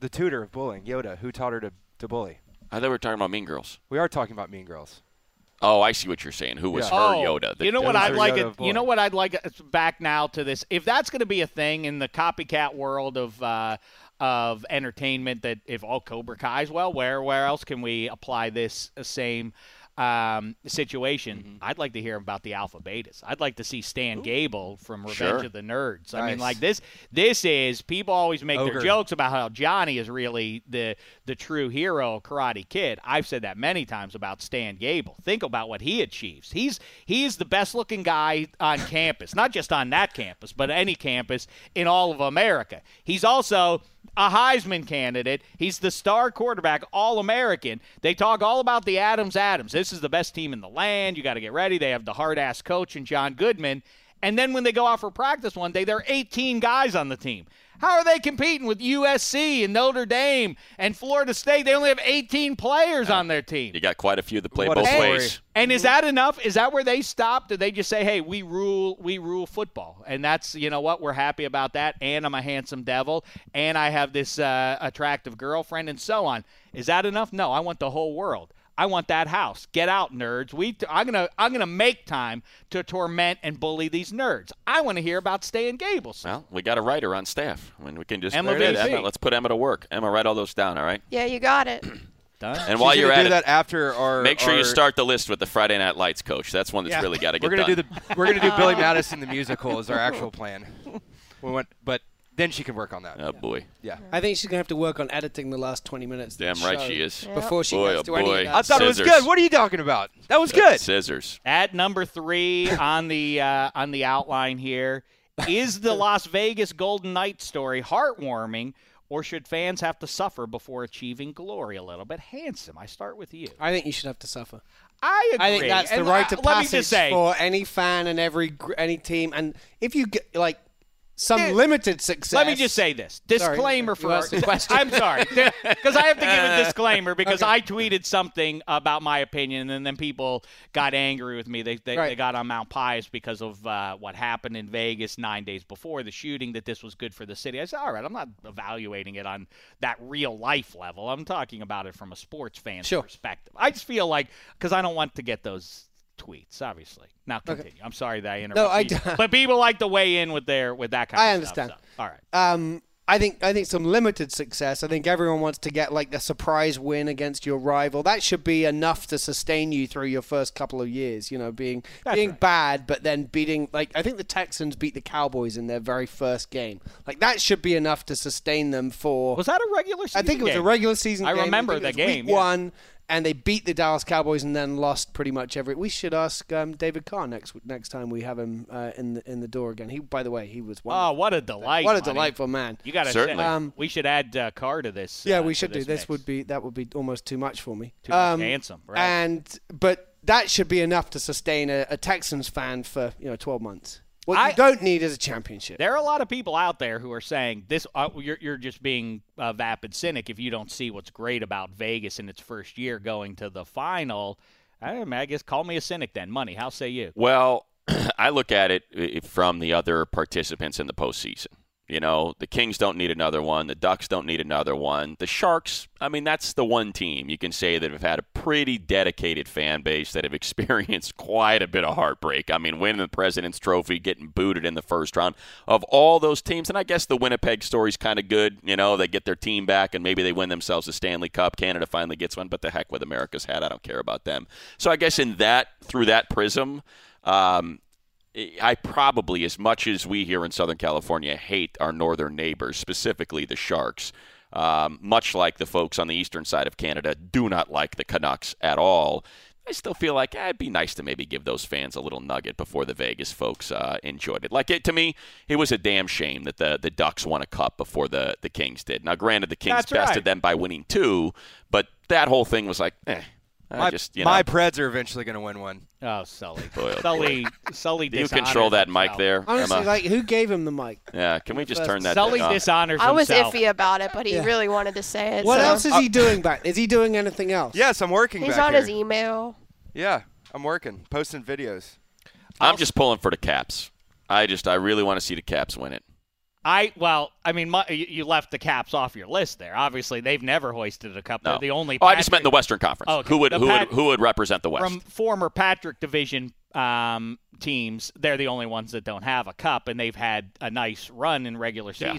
The tutor of bullying, Yoda. Who taught her to, to bully?
I thought we were talking about Mean Girls.
We are talking about Mean Girls.
Oh, I see what you're saying. Who was
Yeah.
her
Oh,
Yoda? The-
you know what I'd like?
Yoda
It, you know what I'd like? It's back now to this. If that's going to be a thing in the copycat world of uh, of entertainment, that if all Cobra Kai's well, where where else can we apply this same um, situation?
Mm-hmm.
I'd like to hear about the Alpha Betas. I'd like to see Stan Gable from Revenge
Sure.
of the Nerds. I mean, like this. This is people always make their jokes about how Johnny is really the the true hero Karate Kid. I've said that many times about Stan Gable. Think about what he achieves. He's he's the best looking guy on <laughs> campus, not just on that campus, but any campus in all of America. He's also a Heisman candidate. He's the star quarterback, all American. They talk all about the Adams Atoms. This is the best team in the land. You got to get ready. They have the hard ass coach and John Goodman. And then when they go out for practice one day, there are 18 guys on the team. How are they competing with USC and Notre Dame and Florida State? They only have 18 players on their team.
You got quite a few that play
What
both
story.
ways.
And is that enough? Is that where they stop? Do they just say, "Hey, we rule, we rule football," and that's you know what we're happy about that. And I'm a handsome devil, and I have this uh, attractive girlfriend, and so on. Is that enough? No, I want the whole world. I want that house. Get out, nerds. We, I'm gonna, I'm gonna make time to torment and bully these nerds. I want to hear about Stan Gables.
Well, we got a writer on staff. When we can just
Emma
There it is.
VC.
Emma, let's put Emma to work. Emma, write all those down. All right.
Yeah, you got it. <clears throat>
Done.
And while you're
gonna
at
do
it,
that after our.
make sure you start the list with the Friday Night Lights coach. That's one that's
Yeah.
really got to get
We're gonna
done.
do the. We're gonna do Billy <laughs> Madison the musical is our actual plan. <laughs> We went, but then she can work on that.
Oh boy,
Yeah.
I think she's gonna have to work on editing the last 20 minutes. of the
damn right she is.
Yeah.
Before she
Boy,
gets
oh
to any
boy.
of that.
I thought it was good. What are you talking about? That was good.
Scissors.
At number three on the uh, on the outline here is the Las Vegas Golden Knights story heartwarming, or should fans have to suffer before achieving glory a little bit? Handsome, I start with you.
I think you should have to suffer.
I agree.
I think that's the
And,
right
uh,
to
Let me
passage
just say,
for any fan and every any team. And if you get like some
Eh,
limited success.
Let me just say this disclaimer
you
for
the <laughs> question.
I'm sorry because I have to give a <laughs> disclaimer because I tweeted something about my opinion and then people got angry with me. They they,
Right.
they got on Mount Pius because of uh, what happened in Vegas nine days before the shooting. That this was good for the city. I said, all right, I'm not evaluating it on that real life level. I'm talking about it from a sports fan
Sure.
perspective. I just feel like because I don't want to get those tweets, obviously. Now continue. I'm sorry that I interrupted.
No, I d-
but people like to weigh in with their with that kind
I
of
understand.
stuff. so, all right.
Um, I think I think some limited success. I think everyone wants to get like the surprise win against your rival. That should be enough to sustain you through your first couple of years. You know, being being
right.
bad, but then beating like I think the Texans beat the Cowboys in their very first game. Like that should be enough to sustain them for.
Was that a regular season
I think it was
game?
a regular season.
I
game.
remember
it
the game,
Week
yeah.
one, and they beat the Dallas Cowboys and then lost pretty much every. We should ask um, David Carr next next time we have him uh, in the in the door again. He, by the way, he was
Oh, what a delight!
what a
Monty.
delightful man.
You got to
Certainly.
Um,
we should add uh, Carr to this.
Yeah,
uh,
we
to
should do.
this
This
mix.
would be that would be almost too much for me.
Too much handsome, right.
And but that should be enough to sustain a, a Texans fan for you know 12 months. What
I-
you don't need is a championship.
There are a lot of people out there who are saying this. Uh, you're you're just being a vapid cynic if you don't see what's great about Vegas in its first year going to the final. I, don't I guess call me a cynic then. Money, how say you?
Well, <clears throat> I look at it from the other participants in the postseason. You know, the Kings don't need another one. The Ducks don't need another one. The Sharks, I mean, that's the one team you can say that have had a pretty dedicated fan base that have <laughs> experienced quite a bit of heartbreak. I mean, winning the President's Trophy, getting booted in the first round. Of all those teams, and I guess the Winnipeg story's kind of good. You know, they get their team back and maybe they win themselves a Stanley Cup. Canada finally gets one, but the heck with America's hat. I don't care about them. So I guess in that, through that prism, um, I probably, as much as we here in Southern California hate our northern neighbors, specifically the Sharks, um, much like the folks on the eastern side of Canada do not like the Canucks at all. I still feel like eh, it'd be nice to maybe give those fans a little nugget before the Vegas folks uh, enjoyed it. Like it to me, it was a damn shame that the the Ducks won a cup before the the Kings did. Now, granted, the Kings
That's
bested
right.
them by winning two, but that whole thing was like, eh. I
My,
just you
my Preds are eventually going to win one.
Oh, Sully,
Boy, oh,
Sully, Sully.
do you control that mic
himself.
there,
Honestly,
Emma?
like who gave him the mic?
yeah, can we just
First-
turn that
Sully
thing off?
dishonors
I was
himself.
iffy about it, but he
Yeah.
really wanted to say it.
What
so.
else is he doing back? Is he doing anything else?
Yes, I'm working
He's
back
on
here.
his email.
Yeah, I'm working, posting videos.
I'm just pulling for the Caps. I just I really want to see the Caps win it.
I well, I mean, my, you left the Caps off your list there. Obviously, they've never hoisted a cup.
No.
They're the only.
Oh, I just meant the Western Conference.
Oh, okay.
Who would
The
who
Pat-
would who would represent the West?
from former Patrick Division um, teams, they're the only ones that don't have a cup, and they've had a nice run in regular
Yeah.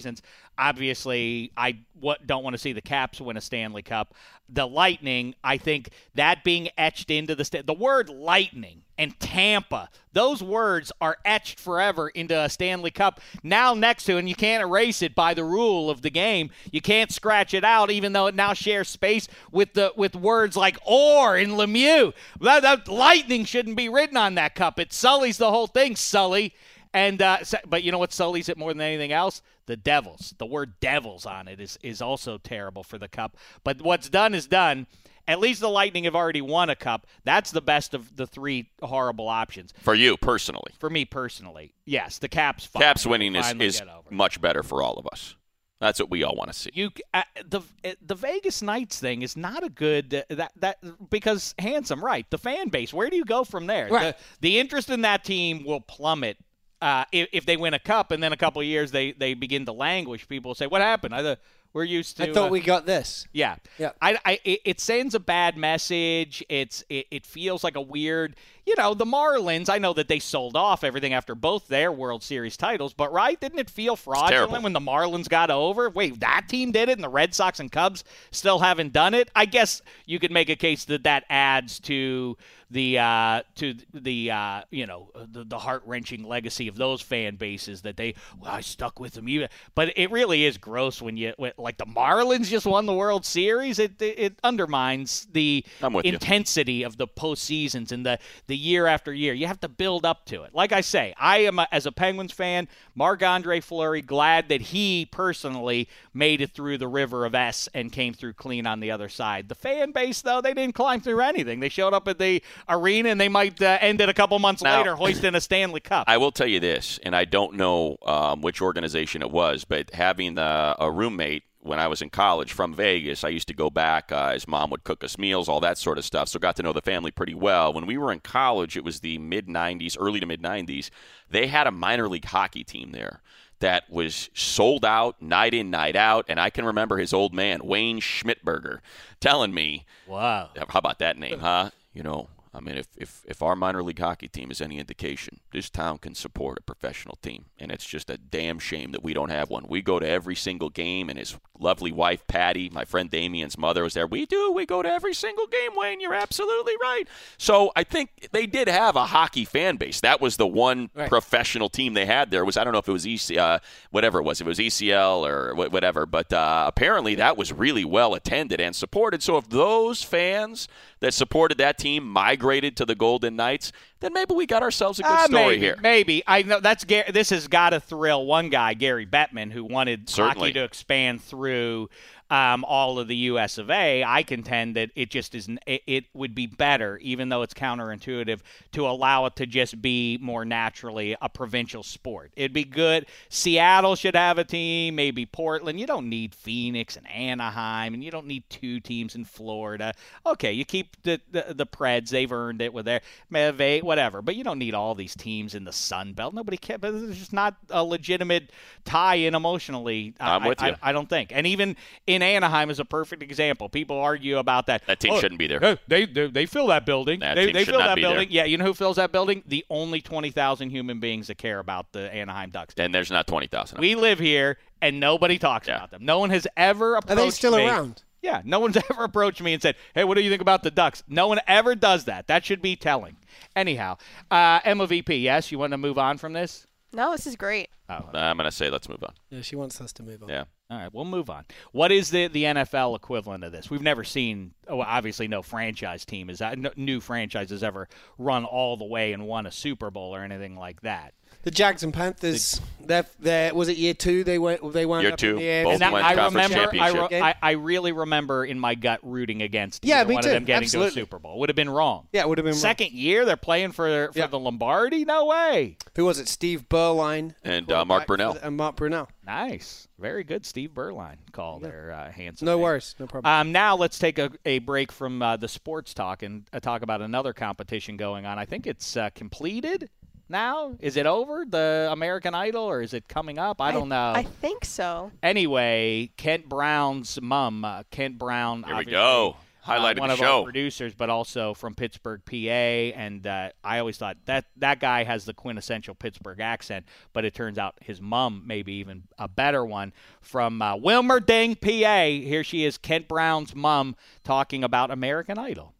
Obviously, I don't want to see the Caps win a Stanley Cup. The Lightning, I think that being etched into the the word Lightning and Tampa, those words are etched forever into a Stanley Cup. Now next to, and you can't erase it by the rule of the game. You can't scratch it out, even though it now shares space with the with words like Orr and Lemieux. That, that lightning shouldn't be written on that cup. It sullies the whole thing, Sully. And uh, but you know what sullies it more than anything else? The Devils. The word Devils on it is is also terrible for the cup. But what's done is done. At least the Lightning have already won a cup. That's the best of the three horrible options
for you personally.
for me personally. Yes, the Caps. Fine.
Caps winning is, is
get over it.
much better for all of us. That's what we all want to see.
You uh, the uh, the Vegas Knights thing is not a good uh, that that because handsome right the fan base. Where do you go from there?
Right.
The, the interest in that team will plummet. Uh, if, if they win a cup and then a couple of years they, they begin to languish, people say, "What happened?" I thought we're used to.
I thought
uh,
we got this.
yeah,
Yeah.
I, I, it, it sends a bad message. It's, it, it feels like a weird, you know, the Marlins. I know that they sold off everything after both their World Series titles, but right, didn't it feel fraudulent when the Marlins got over? Wait, that team did it, and the Red Sox and Cubs still haven't done it. I guess you could make a case that that adds to the uh, to the uh, you know the, the heart wrenching legacy of those fan bases that they well I stuck with them even but it really is gross when you when- like the Marlins just won the World Series. It it, it undermines the
I'm you.
intensity of the postseasons and the the year after year. You have to build up to it. Like I say, I am a, as a Penguins fan, Marc Andre Fleury, glad that he personally made it through the river of S and came through clean on the other side. The fan base, though, they didn't climb through anything. They showed up at the arena and they might uh, end it a couple months
Now-
later hoisting a Stanley Cup.
I will tell you this, and I don't know um, which organization it was, but having uh, a roommate when I was in college from Vegas, I used to go back. Uh, his mom would cook us meals, all that sort of stuff. So got to know the family pretty well. When we were in college, it was the mid '90s, early to mid '90s. They had a minor league hockey team there that was sold out night in, night out. And I can remember his old man, Wayne Schmidberger, telling me,
wow.
how about that name, huh? You know, I mean, if, if, if our minor league hockey team is any indication, this town can support a professional team. And it's just a damn shame that we don't have one. We go to every single game, and his lovely wife, Patty, my friend Damien's mother, was there. We do. We go to every single game, Wayne. You're absolutely right. So I think they did have a hockey fan base. That was the one professional team they had there. Was I don't know if it was EC, uh, whatever it was. It was ECL or wh- whatever. But uh, apparently that was really well attended and supported. So if those fans that supported that team migrated to the Golden Knights, then maybe we got ourselves a good
Ah,
story
maybe,
here.
Maybe I know that's this has got to thrill one guy, Gary Bettman, who wanted
Certainly.
hockey to expand through um, all of the U.S. of A. I contend that it just isn't. It, it would be better, even though it's counterintuitive, to allow it to just be more naturally a provincial sport. It'd be good. Seattle should have a team, maybe Portland. You don't need Phoenix and Anaheim, and you don't need two teams in Florida. Okay, you keep the the, the Preds; they've earned it with their Meve, whatever. But you don't need all these teams in the Sun Belt. Nobody cares. But it's just not a legitimate tie-in emotionally. I-
I'm with
I,
you.
I, I don't think. And even in Anaheim is a perfect example. People argue about that.
That team
Oh,
shouldn't be there.
They, they they fill that building.
That
they
team
they
should
fill
not
that
be there.
Yeah, you know who fills that building? The only twenty thousand human beings that care about the Anaheim Ducks.
And there's not 20,000.
We live here, and nobody talks
Yeah.
about them. No one has ever approached Are
they still
me.
around?
Yeah, no one's <laughs> ever approached me and said, "Hey, what do you think about the Ducks?" No one ever does that. That should be telling. Anyhow, uh, MVP. Yes, you want to move on from this?
No, this is great.
Oh,
I'm going to say let's move on.
Yeah, she wants us to move on.
Yeah.
all right, we'll move on. What is the the NFL equivalent of this? We've never seen. Oh, obviously, no franchise team is uh, no new franchise has ever run all the way and won a Super Bowl or anything like that.
The Jags and Panthers. They're, they're, was it year two? They went. They wound
Year
up
two,
In
both
And that,
went
I
conference
remember, I,
championship.
re- I, I really remember in my gut rooting against
Yeah,
either
me
one
too.
of them getting
Absolutely.
to a Super Bowl. Would have been wrong.
Yeah, it would have been wrong.
Second year, they're playing for for
Yeah.
the Lombardi. No way.
Who was it? Steve Beuerlein
And, uh, Mark
quarterback
Brunell.
And Mark Brunell.
Nice, very good. Steve Beuerlein call there, uh, handsome.
No
man.
worries. No problem.
Um, now let's take a, a break from uh, the sports talk and uh, talk about another competition going on. I think it's uh, completed now. Is it over, the American Idol, or is it coming up? I don't know.
I think so.
anyway, Kent Brown's mom, uh, Kent Brown.
Here we
obviously,
go.
uh,
Highlight
one
of
of
the
our producers, but also from Pittsburgh, PA. And uh, I always thought that that guy has the quintessential Pittsburgh accent, but it turns out his mom maybe even a better one from uh, Wilmerding, PA. Here she is, Kent Brown's mom, talking about American Idol.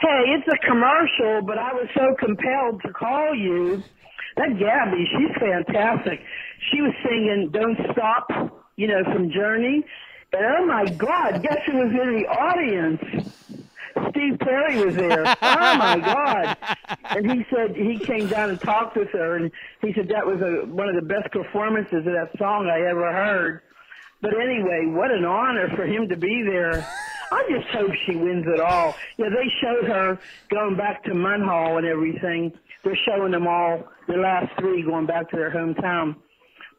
Hey, it's a commercial, but I was so compelled to call you. That Gabby, she's fantastic. She was singing "Don't Stop," you know, from Journey. And oh my God, guess who was in the audience? Steve Perry was there. <laughs> Oh my God! And he said he came down and talked with her, and he said that was a, one of the best performances of that song I ever heard. But anyway, what an honor for him to be there. I just hope she wins it all. Yeah, they showed her going back to Munhall and everything. They're showing them all, the last three going back to their hometown.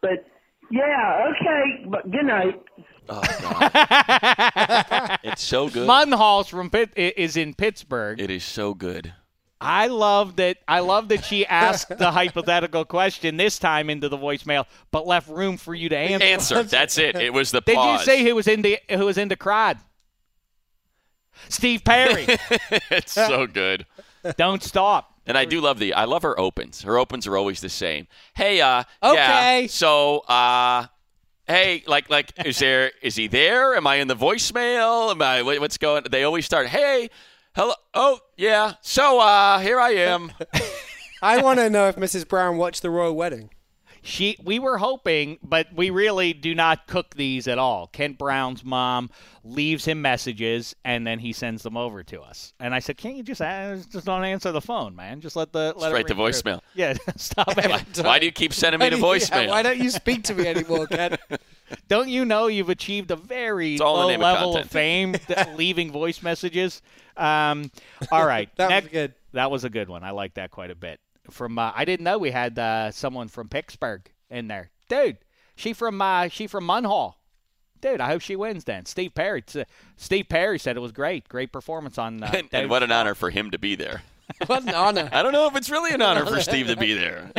But yeah, okay, but good night.
Oh, <laughs> it's so good.
Munhall's from Pitt, i- is in Pittsburgh.
It is so good.
I love that. I love that she asked the <laughs> hypothetical question this time into the voicemail, but left room for you to answer.
Answer. That's it. It was the
Did
pause.
you say who was in the who was in the crowd? Steve Perry. <laughs>
it's so good.
Don't stop.
And I do love the I love her opens. Her opens are always the same. Hey, uh
Okay.
yeah. So uh hey, like like is there is he there? Am I in the voicemail? Am I what's going They always start, "Hey, hello. Oh, yeah. So uh here I am." <laughs>
I want to know if Mrs. Brown watched the royal wedding.
She we were hoping, but we really do not cook these at all. Kent Brown's mom leaves him messages and then he sends them over to us. And I said, "Can't you just uh, just don't answer the phone, man? Just let the let it
Straight to
ring through."
voicemail.
Yeah, <laughs> stop it.
Why do you keep sending me to <laughs>
Yeah,
voicemail?
why don't you speak to me anymore, Kent? <laughs>
Don't you know you've achieved a very
It's all in the
low
name of
level of fame, leaving voice messages? Um, all right,
That was good.
That was a good one. I like that quite a bit. From uh, I didn't know we had uh, someone from Pittsburgh in there, dude. She from uh, she from Munhall. Dude, I hope she wins then. Steve Perry. Steve Perry said it was great. Great performance on. Uh, <laughs>
and, and what an honor for him to be there. <laughs>
What an honor.
I don't know if it's really an honor for <laughs> Steve to be there.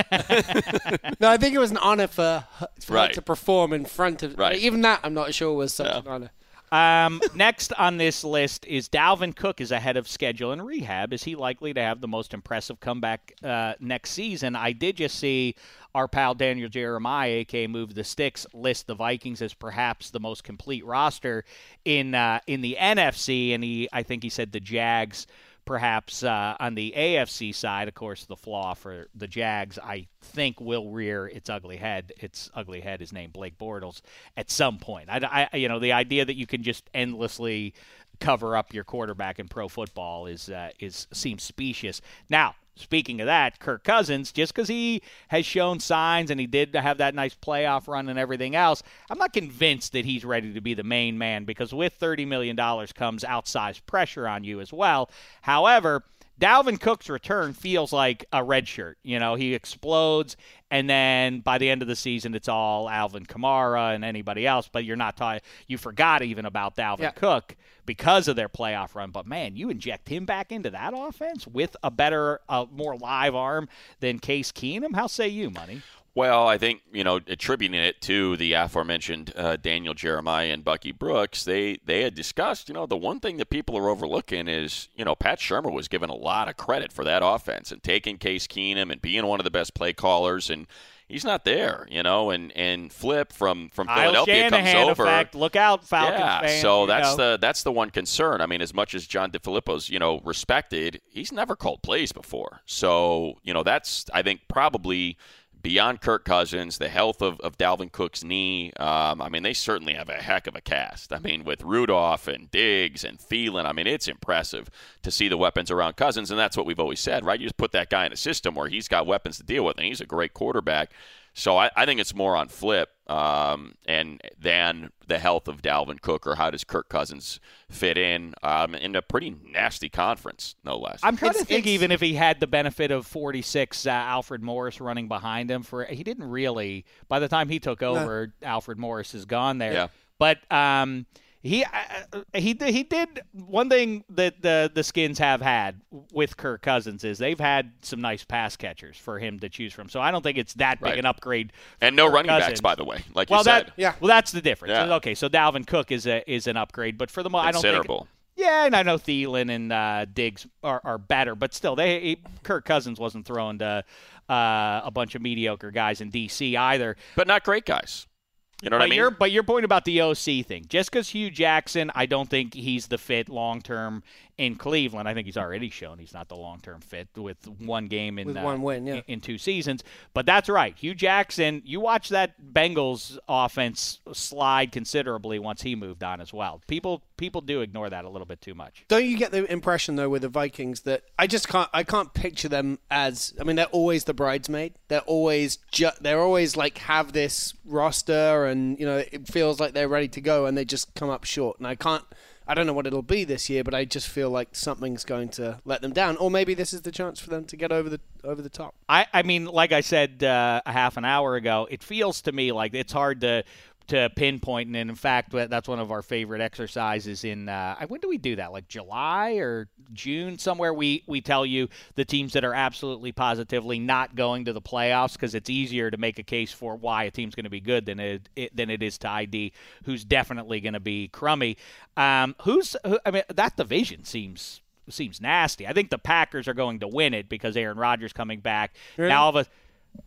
No, I think it was an honor for her, for her
Right.
to perform in front of.
Right.
Even that, I'm not sure was such
Yeah.
an honor.
Um, <laughs> next on this list is Dalvin Cook is ahead of schedule in rehab. Is he likely to have the most impressive comeback uh, next season? I did just see our pal Daniel Jeremiah, aka Move the Sticks, list the Vikings as perhaps the most complete roster in uh, in the NFC, and he I think he said the Jags perhaps uh, on the AFC side. Of course, the flaw for the Jags, I think, will rear its ugly head. Its ugly head is named Blake Bortles at some point. I, I- you know, the idea that you can just endlessly cover up your quarterback in pro football is uh, is seems specious. Now. Speaking of that, Kirk Cousins, just because he has shown signs and he did have that nice playoff run and everything else, I'm not convinced that he's ready to be the main man because with $30 million comes outsized pressure on you as well. However, Dalvin Cook's return feels like a red shirt. You know, he explodes, and then by the end of the season, it's all Alvin Kamara and anybody else. But you're not talking. You forgot even about Dalvin
Yeah.
Cook because of their playoff run. But man, you inject him back into that offense with a better, uh, more live arm than Case Keenum. How say you, money?
Well, I think you know, attributing it to the aforementioned uh, Daniel Jeremiah and Bucky Brooks, they they had discussed. You know, the one thing that people are overlooking is you know Pat Shurmur was given a lot of credit for that offense and taking Case Keenum and being one of the best play callers, and he's not there. You know, and and Flip from from Philadelphia comes over.
effect. Look out, Falcons
yeah,
fans.
so that's
know.
the that's the one concern. I mean, as much as John DeFilippo's you know respected, he's never called plays before. So you know that's I think probably beyond Kirk Cousins, the health of, of Dalvin Cook's knee. Um, I mean, they certainly have a heck of a cast. I mean, with Rudolph and Diggs and Thielen, I mean, it's impressive to see the weapons around Cousins, and that's what we've always said, right? You just put that guy in a system where he's got weapons to deal with, and he's a great quarterback. So I, I think it's more on flip um, and then the health of Dalvin Cook or how does Kirk Cousins fit in um, in a pretty nasty conference, no less.
I'm trying
It's-
to think even if he had the benefit of 46 uh, Alfred Morris running behind him for he didn't really by the time he took over Alfred Morris is gone there.
Yeah.
But um he uh, he he did one thing that the the Skins have had with Kirk Cousins is they've had some nice pass catchers for him to choose from. So I don't think it's that big
Right.
an upgrade.
and no
Kirk
running
Cousins.
backs, by the way, like
Well,
you said.
that
Yeah.
Well, that's the difference.
Yeah.
Okay, so Dalvin Cook is a is an upgrade, but for the most, I don't think
Considerable.
yeah, and I know Thielen and uh, Diggs are, are better, but still, they he, Kirk Cousins wasn't throwing to uh, a bunch of mediocre guys in DC either.
but not great guys. You know what
but
I mean?
your but your point about the OC thing, just because Hue Jackson, I don't think he's the fit long term in Cleveland. I think he's already shown he's not the long term fit with one game in
With
uh,
one win, yeah.
in, in two seasons. But that's right, Hue Jackson. You watch that Bengals offense slide considerably once he moved on as well. People people do ignore that a little bit too much.
Don't you get the impression though with the Vikings that I just can't I can't picture them as I mean they're always the bridesmaid. They're always ju- they're always like have this roster and you know it feels like they're ready to go and they just come up short. And I can't I don't know what it'll be this year, but I just feel like something's going to let them down or maybe this is the chance for them to get over the over the top.
I, I mean, like I said uh, a half an hour ago, it feels to me like it's hard to to pinpoint, and in fact, that's one of our favorite exercises. In uh, when do we do that? Like July or June, somewhere. We we tell you the teams that are absolutely positively not going to the playoffs because it's easier to make a case for why a team's going to be good than it, it than it is to ID who's definitely going to be crummy. Um, who's who, I mean, that division seems seems nasty. I think the Packers are going to win it because Aaron Rodgers coming back. Now all of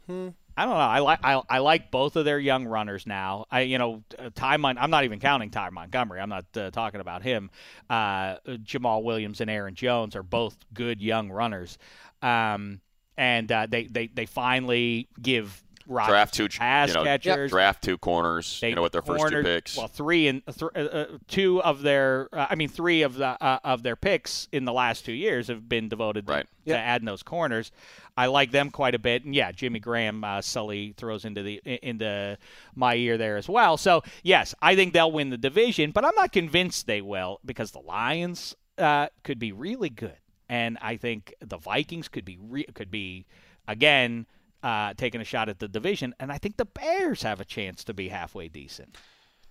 a I don't know. I like I, I like both of their young runners now. I you know uh, Ty Mon- I'm not even counting Ty Montgomery. I'm not uh, talking about him. Uh, Jamaal Williams and Aaron Jones are both good young runners, um, and uh, they, they they finally give Rodgers
draft two
pass
you know,
catchers.
draft two corners.
They
you know, with their first two picks.
Well, three and th- uh, uh, two of their, uh, I mean, three of the uh, of their picks in the last two years have been devoted to,
Right.
to adding those corners. I like them quite a bit, and yeah, Jimmy Graham, uh, Sully throws into the into my ear there as well. So yes, I think they'll win the division, but I'm not convinced they will because the Lions uh, could be really good, and I think the Vikings could be re- could be again. Uh, taking a shot at the division, and I think the Bears have a chance to be halfway decent.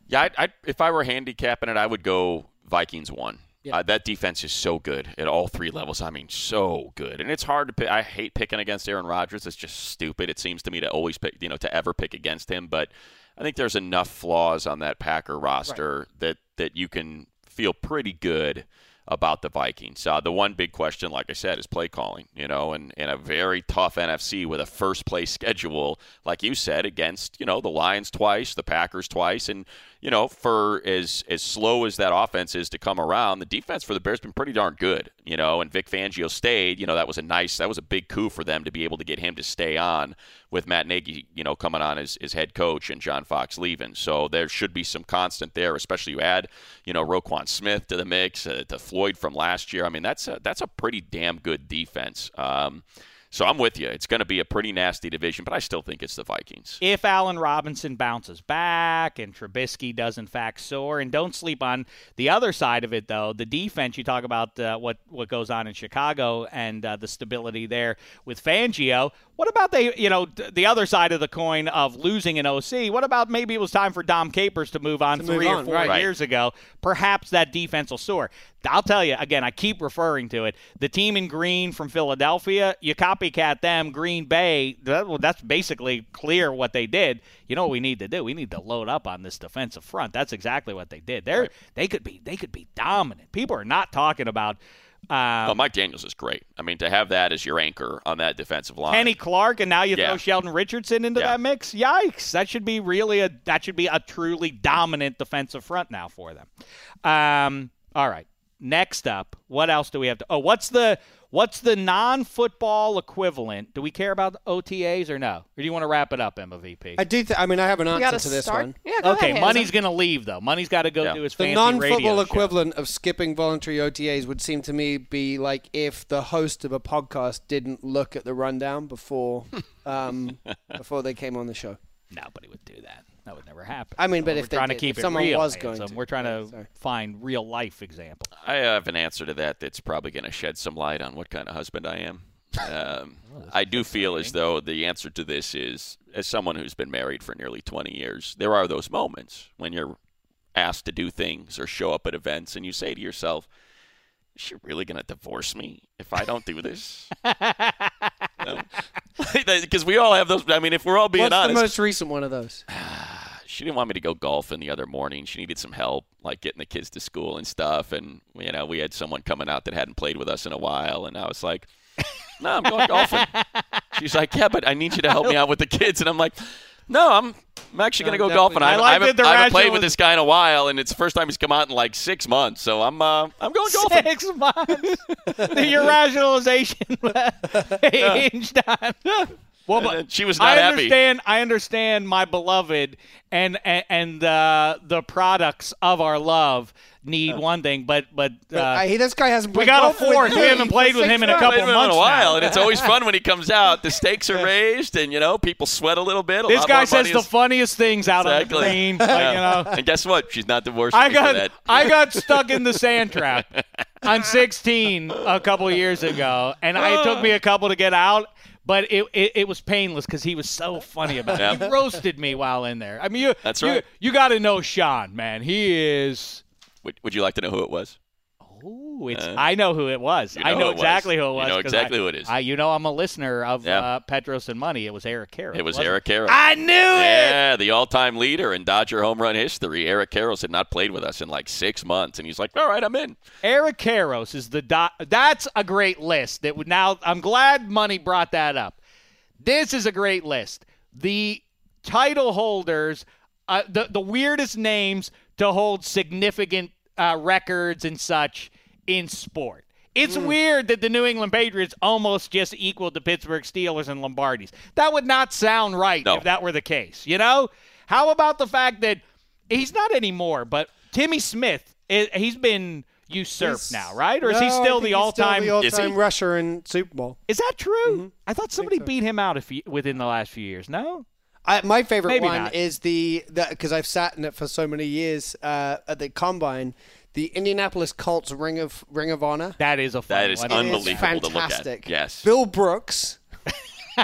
Yeah, I'd, I'd, if I were handicapping it, I would go Vikings one. Uh, that defense is so good at all three levels. I mean, so good, and it's hard to pick. I hate picking against Aaron Rodgers. It's just stupid. It seems to me to always pick, you know, to ever pick against him. But I think there's enough flaws on that Packer roster that that you can feel pretty good about the Vikings. Uh, the one big question, like I said, is play calling. You know, and in a very tough NFC with a first place schedule, like you said, against you know the Lions twice, the Packers twice, and you know for as as slow as that offense is to come around, the defense for the Bears been pretty darn good. You know, and Vic Fangio stayed. You know, that was a nice, that was a big coup for them to be able to get him to stay on with Matt Nagy, you know, coming on as, as head coach and John Fox leaving. So there should be some constant there, especially you add, you know, Roquan Smith to the mix, uh, to Floyd from last year. I mean, that's a, that's a pretty damn good defense. Um, so I'm with you. It's going to be a pretty nasty division, but I still think it's the Vikings.
if Allen Robinson bounces back and Trubisky does in fact soar, and don't sleep on the other side of it though, the defense. You talk about uh, what what goes on in Chicago and uh, the stability there with Fangio. What about they? You know, the other side of the coin of losing an OC. What about maybe it was time for Dom Capers to move on
To move
three or four
right.
Right.
years ago? Perhaps that defense will soar. I'll tell you again. I keep referring to it. The team in green from Philadelphia. You copycat them. Green Bay. That, well, that's basically clear what they did. You know what we need to do? We need to load up on this defensive front. That's exactly what they did. They're they could be they could be dominant. People are not talking about. Um,
Well, Mike Daniels is great. I mean, to have that as your anchor on that defensive line.
Kenny Clark, and now you
Yeah.
throw Sheldon Richardson into
Yeah.
that mix. Yikes! That should be really a that should be a truly dominant defensive front now for them. Um, all right. Next up, what else do we have to? Oh, what's the what's the non-football equivalent? Do we care about OTAs or no? Or do you want to wrap it up, MVP?
I do. Th- I mean, I have an answer
gotta
this
start.
one.
Yeah, go
okay,
ahead,
money's
Hanson.
gonna leave though. Money's got to go
Yeah.
do his
The
fancy
non-football
show.
equivalent of skipping voluntary OTAs would seem to me be like if the host of a podcast didn't look at the rundown before <laughs> um, before they came on the show.
Nobody would do that. That would never happen.
I mean, but
we're
if they
trying
did,
to keep
if
it
someone
real,
was going
Hanson.
to.
we're trying to
sorry.
find real life examples.
I have an answer to that that's probably going to shed some light on what kind of husband I am. <laughs> Um, I do feel as though the answer to this is, as someone who's been married for nearly 20 years, there are those moments when you're asked to do things or show up at events and you say to yourself, is she really going to divorce me if I don't do this? <laughs> Because <laughs> we all have those. I mean, if we're all being honest.
What's
honest,
the most recent one of those? <sighs>
she didn't want me to go golfing the other morning. She needed some help, like getting the kids to school and stuff. And you know, we had someone coming out that hadn't played with us in a while, and I was like, <laughs> "No, I'm going golfing." She's like, "Yeah, but I need you to help me out with the kids," and I'm like. No, I'm I'm actually going to
No,
go golfing. I,
I
haven't-
like
I haven't, I haven't played with this guy in a while, and it's the first time he's come out in like six months. So I'm uh, I'm going golfing.
Six months. Your rationalization on. Well,
And
but
she was not
I
happy.
understand. I understand my beloved and and, and uh, the products of our love need one thing, but but uh,
Uh, hey, this guy hasn't
we got a
golf with
fourth. We haven't played with him in a couple
Played
months
in a while,
now.
and it's always <laughs> fun when he comes out. The stakes are raised, and you know people sweat a little bit. A
this
lot
guy
more
says the
is-
funniest things out
Exactly.
on the green. <laughs> Like,
Yeah.
you know,
And guess what? She's not divorced.
I got
that.
I <laughs> got stuck in the sand trap on 16 a couple years ago, and it took me a couple to get out. But it, it, it was painless because he was so funny about it. He roasted me while in there. I mean, you,
That's
you. You got to know Sean, man. He is.
Would, would you like to know who it was?
Ooh, it's.
Uh,
I know who it was.
you
I
know
know
who it was.
exactly who it
You
was.
know
'cause
exactly
I,
who it is.
I, you know, I'm a listener of
Yeah.
uh, Petros and Money. It was Eric Karros.
It was Eric Karros.
I knew it.
Yeah, the all-time leader in Dodger home run history. Eric Karros had not played with us in like six months, and he's like, "All right, I'm in."
Eric Karros is the dot. That's a great list. That would now. I'm glad Money brought that up. This is a great list. The title holders, uh, the the weirdest names to hold significant uh, records and such in sport. It's weird that the New England Patriots almost just equaled the Pittsburgh Steelers and Lombardi's. That would not sound right
No.
if that were the case. You know? How about the fact that he's not anymore, but Timmy Smith, he's been usurped
He's-
now, right? Or is he
No, I
still the all-time?
Still the all-time rusher in Super Bowl.
is that true?
Mm-hmm.
I thought somebody beat him out a few, within the last few years. No?
I, my favorite
Maybe
one
not.
is the because I've sat in it for so many years uh, at the combine. The Indianapolis Colts Ring of Ring of Honor.
That is a fun
That is
one.
It is
unbelievable to look at.
fantastic.
Yes.
Bill Brooks <laughs> is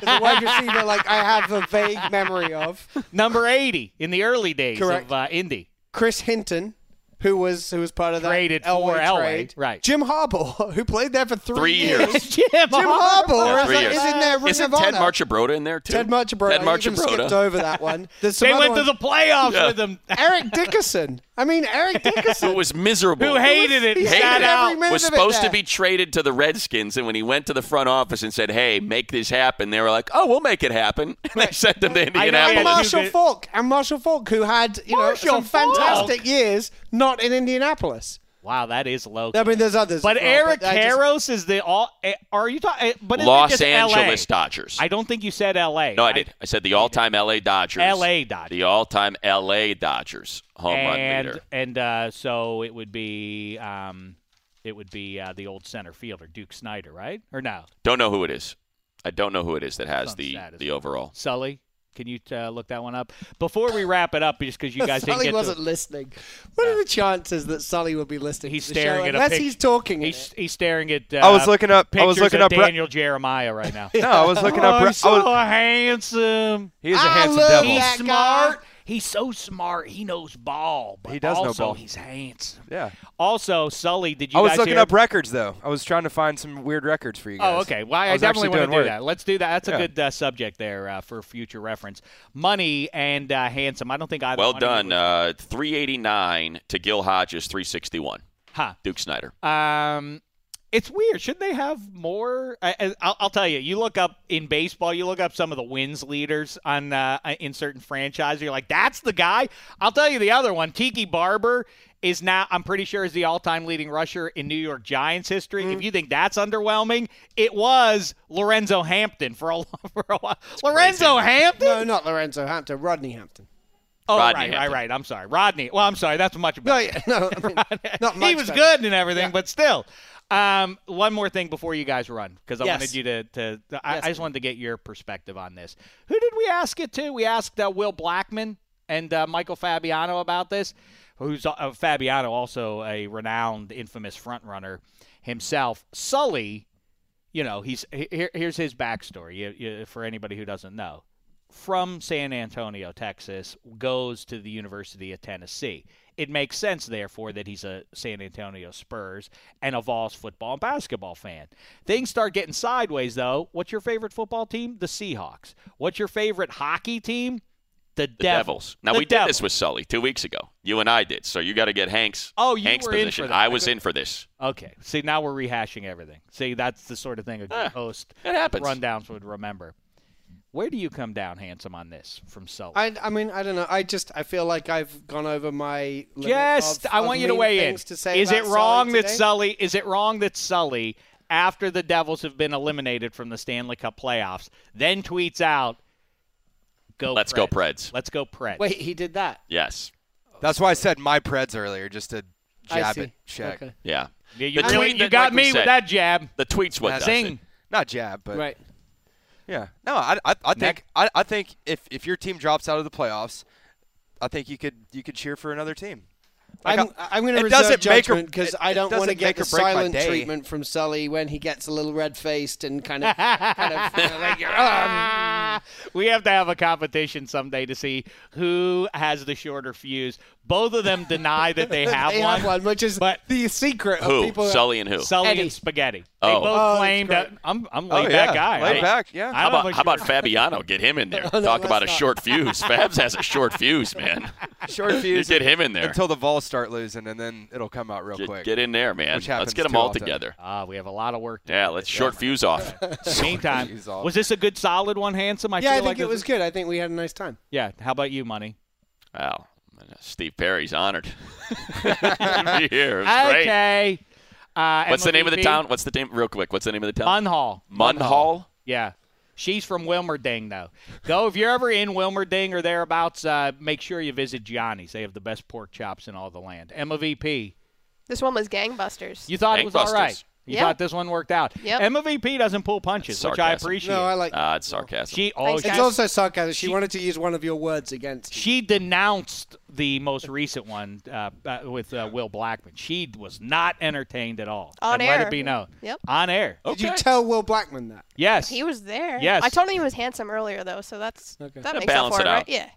a wide receiver like I have a vague memory of.
Number 80 in the early days
Correct.
of uh, Indy.
Chris Hinton, who was who was part of that
Traded
Elway
for Elway,
trade.
right.
Jim Harbaugh, <laughs> who played there for three,
Three years. <laughs>
Jim,
Jim Harbaugh
Yeah,
is,
three
is
years.
in there. Ring
Isn't
of
Ted
Honor.
Marchibroda in there too?
Ted Marchibroda.
Ted
I even skipped over that one. There's some
They
other
went to the playoffs
Yeah.
with him.
Eric Dickerson. I mean, Eric <laughs> Dickerson.
Who was miserable.
Who hated it?
he
hated
sat
it.
out.
Every minute
was
of it
supposed to be traded to the Redskins, and when he went to the front office and said, "Hey, make this happen," they were like, "Oh, we'll make it happen." <laughs> And they sent him to
I know,
and
Indianapolis.
Marshall
you
Faulk. And Marshall Faulk, who had you
Marshall
know some
Faulk?
fantastic years, not in Indianapolis.
Wow, that is low.
I mean, there's others.
but
well,
Eric
I just-
is the all. eh, Are you talking? But
Los Angeles
LA?
Dodgers.
I don't think you said L.A.
no, I did. I said the all-time LA Dodgers.
LA Dodgers.
The all-time LA Dodgers home run
and
leader.
and uh, so it would be um, it would be uh, the old center fielder Duke Snider, right? Or no,
Don't know who it is. I don't know who it is that has
Sounds
the
sad
the overall.
Sully. Can you uh, look that one up before we wrap it up? Just because you <laughs> guys didn't
Sully
get
wasn't
to.
listening. What are the chances that Sully will be listening?
He's
to the
staring
show
at a
unless
pic-
he's talking.
He's,
it?
he's staring at. Uh,
I was looking up- I was
pictures
looking
of
up Bre-
Daniel Jeremiah right now. <laughs>
No, I was looking <laughs>
oh,
up. Bre-
he's so
I was,
handsome.
he is a
I
handsome
love
devil.
He's
that
smart.
Guy.
He's so smart. He knows ball. But
He does know ball.
He's handsome.
Yeah.
Also, Sully, did you
I was
guys
looking
hear-
up records though. I was trying to find some weird records for you guys.
Oh, okay. Well, I,
I
definitely want to do
work.
that. Let's do that. That's a good uh, subject there uh, for future reference. Money and uh, handsome. I don't think either.
Well
one of you
done.
would-
Uh, 389 to Gil Hodges, 361.
huh.
Duke Snider.
Um, it's weird. Shouldn't they have more? I, I- I'll, I'll tell you. You look up in baseball. You look up some of the wins leaders on uh, in certain franchises. You're like, that's the guy. I'll tell you the other one. Tiki Barber is now. I'm pretty sure is the all-time leading rusher in New York Giants history. If you think that's underwhelming, it was Lorenzo Hampton for a <laughs> for a while. Lorenzo Hampton.
no, not Lorenzo Hampton. Rodney Hampton.
Oh,
Rodney
right, right,
Hampton.
right. I'm sorry, Rodney. Well, I'm sorry. That's much
No,
better.
yeah, no, I <laughs> mean, not much
he was
better.
good and everything, but still. Um, one more thing before you guys run, because I
Yes.
wanted you to. to I,
Yes,
I just wanted to get your perspective on this. Who did we ask it to? We asked uh, Will Blackmon and uh, Michael Fabiano about this. Who's uh, Fabiano, also a renowned, infamous front runner himself. Sully, you know, he's here, here's his backstory. You, you, for anybody who doesn't know, from San Antonio, Texas, goes to the University of Tennessee. It makes sense, therefore, that he's a San Antonio Spurs and a Vols football and basketball fan. Things start getting sideways, though. What's your favorite football team? The Seahawks. What's your favorite hockey team? The,
The Devils. Now
The
we did this with Sully two weeks ago. You and I did. So you got to get Hank's.
Oh, you
Hank's
were in for
position.
that.
I was in for this.
Okay. See, now we're rehashing everything. See, that's the sort of thing a good
Ah,
host
it happens.
rundowns would remember. Where do you come down, handsome, on this from Sully?
I, I mean, I don't know. I just I feel like I've gone over my. limit
Just,
of-
I
of
want you to weigh in.
To say
Is it
about Sully
wrong that
today.
Sully? Is it wrong that Sully, after the Devils have been eliminated from the Stanley Cup playoffs, then tweets out, "Go,
Let's go Preds."
Let's go Preds."
Wait, he did that.
Yes.
That's why I said my Preds earlier, just to
I
jab
see.
it, check.
Okay.
Yeah.
Yeah, you,
The
really-
tweet
you got
like we
me with that jab.
The tweet's what does
Zing.
it.
Not jab, but
Right.
Yeah. No, I, I, I think I, I think if if your team drops out of the playoffs, I think you could you could cheer for another team. Like,
I'm,
I-
I'm going to reserve
doesn't make or-
judgment because I don't want to get the
or break my
silent treatment from Sully when he gets a little red faced and kind of, <laughs> kind of you know, like, um, <laughs>
we have to have a competition someday to see who has the shorter fuse. Both of them deny that they <laughs> have
they
one.
have one, which is
but-
the secret of
Who?
people.
Sully and who?
Sully
Eddie.
and Spaghetti. They
Oh.
both
Oh, that's
claimed
great.
that I'm I'm
Oh,
laid back guy.
Laid
I-
back, yeah.
How about, how about <laughs> Fabiano? Get him in there. <laughs>
no,
Talk about a short fuse. Fabs has a short fuse, man.
Short
You
fuse
get him in there.
until the Vols start losing, and then it'll come out real
Get,
quick.
get in there, man.
Which
Let's get them all
often.
together.
Ah, we have a lot of work. To
Yeah, let's short fuse off.
Meantime,
Fuse off.
was this a good, solid one, handsome? I
yeah, I
feel
think
like
it was good. I think we had a nice time.
Yeah. How about you, money?
Wow. Steve Perry's honored. <laughs> <laughs> be here. It great.
Okay. Uh,
What's the name of the town? What's the name? Real quick. What's the name of the town?
Munhall.
Munhall.
Yeah. <laughs> She's from Wilmerding, though. Go if you're ever in Wilmerding or thereabouts. Uh, make sure you visit Johnny's. They have the best pork chops in all the land. Emma VP.
This one was gangbusters.
You thought it was all
Gangbusters.
right. You
Yeah.
thought this one worked out.
Yep.
Emma VP doesn't pull punches, which I appreciate.
No, I like.
Ah, it's sarcasm.
she oh,
Thanks,
she,
it's also sarcasm. She,
She-
wanted to use one of your words against. you.
she denounced the most recent one uh, uh, with uh, Will Blackmon. She was not entertained at all.
On
and Let
air.
it be known.
Yep.
On air.
Did you tell Will Blackmon that?
Yes.
He was there.
Yes.
I told him he was handsome earlier, though, so that's
Okay.
that
Yeah,
makes up
balance
for
it
it,
out.
right? Yeah.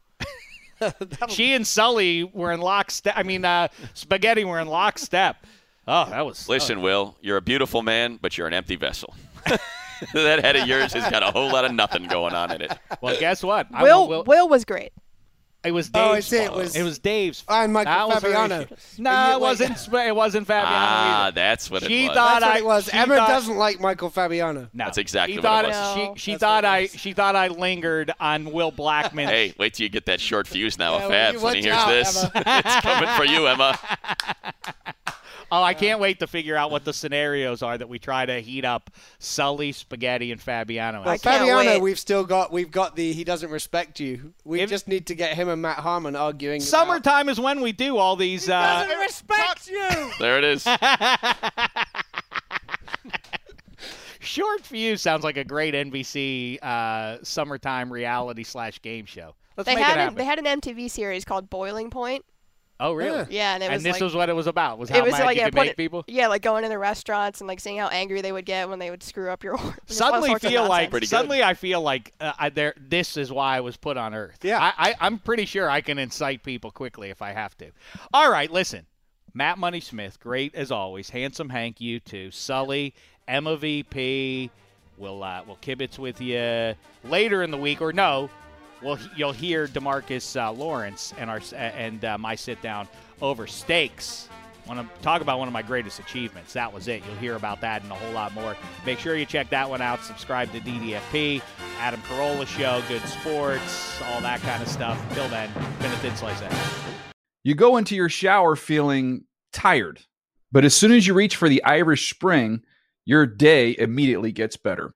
<laughs>
she and Sully were in lockstep. I mean, uh, Spaghetti were in lockstep. Oh, that was.
Listen, Will, you're a beautiful man, but you're an empty vessel. <laughs> that head of yours has got a whole lot of nothing going on in it.
Well, guess what? I
Will, Will was great.
It was
Oh, I
Dave's.
see, it
fault.
was-
it was Dave's.
Oh, and Michael
That
Fabiano.
issue. No, it wasn't. <laughs> Sp- It wasn't Fabiano
Ah,
either.
that's what
She
it was.
thought
That's what
I-
it was.
she
Emma
thought-
doesn't like Michael Fabiano.
No,
That's exactly
she
what it
thought
was.
She, she thought
what
I she thought I lingered on Will Blackmon.
Hey, wait till you get that short fuse now
Yeah,
of Fabs when he hears
out,
this. <laughs> It's coming for you, Emma.
Oh, I can't wait to figure out what the scenarios are that we try to heat up Sully, Spaghetti, and Fabiano.
Well, Fabiano,
wait.
we've still got. We've got the. He doesn't respect you. We
If-
just need to get him and Matt Harmon arguing. about-
Summertime is when we do all these. Uh,
respect you. <laughs>
There it is. <laughs>
Short Fuse sounds like a great NBC uh, summertime reality slash game show. Let's
They
make
had
it
an, they had an MTV series called Boiling Point.
Oh, really?
Yeah, and it was
this
like,
was what it was about. Was how
it was
mad
like
you
yeah,
could make
it-
people.
yeah, like going into restaurants and like seeing how angry they would get when they would screw up your <laughs> order.
Suddenly
sorts
feel like
nonsense.
Pretty good.
suddenly I feel like uh, I, there. This is why I was put on Earth.
Yeah.
I, I, I'm pretty sure I can incite people quickly if I have to. All right, listen. Matt Money Smith, great as always. Handsome Hank, you too. Sully, Emma VP. We'll uh, we'll kibitz with you later in the week, or no, well you'll hear DeMarcus uh, Lawrence and Orr and uh, my sit down over steaks. Want to talk about one of my greatest achievements? That was it. You'll hear about that and a whole lot more. Make sure you check that one out. Subscribe to DDFP, Adam Carolla Show, Good Sports, all that kind of stuff. Until then, been a thin slice.
You go into your shower feeling tired, but as soon as you reach for the Irish Spring, your day immediately gets better.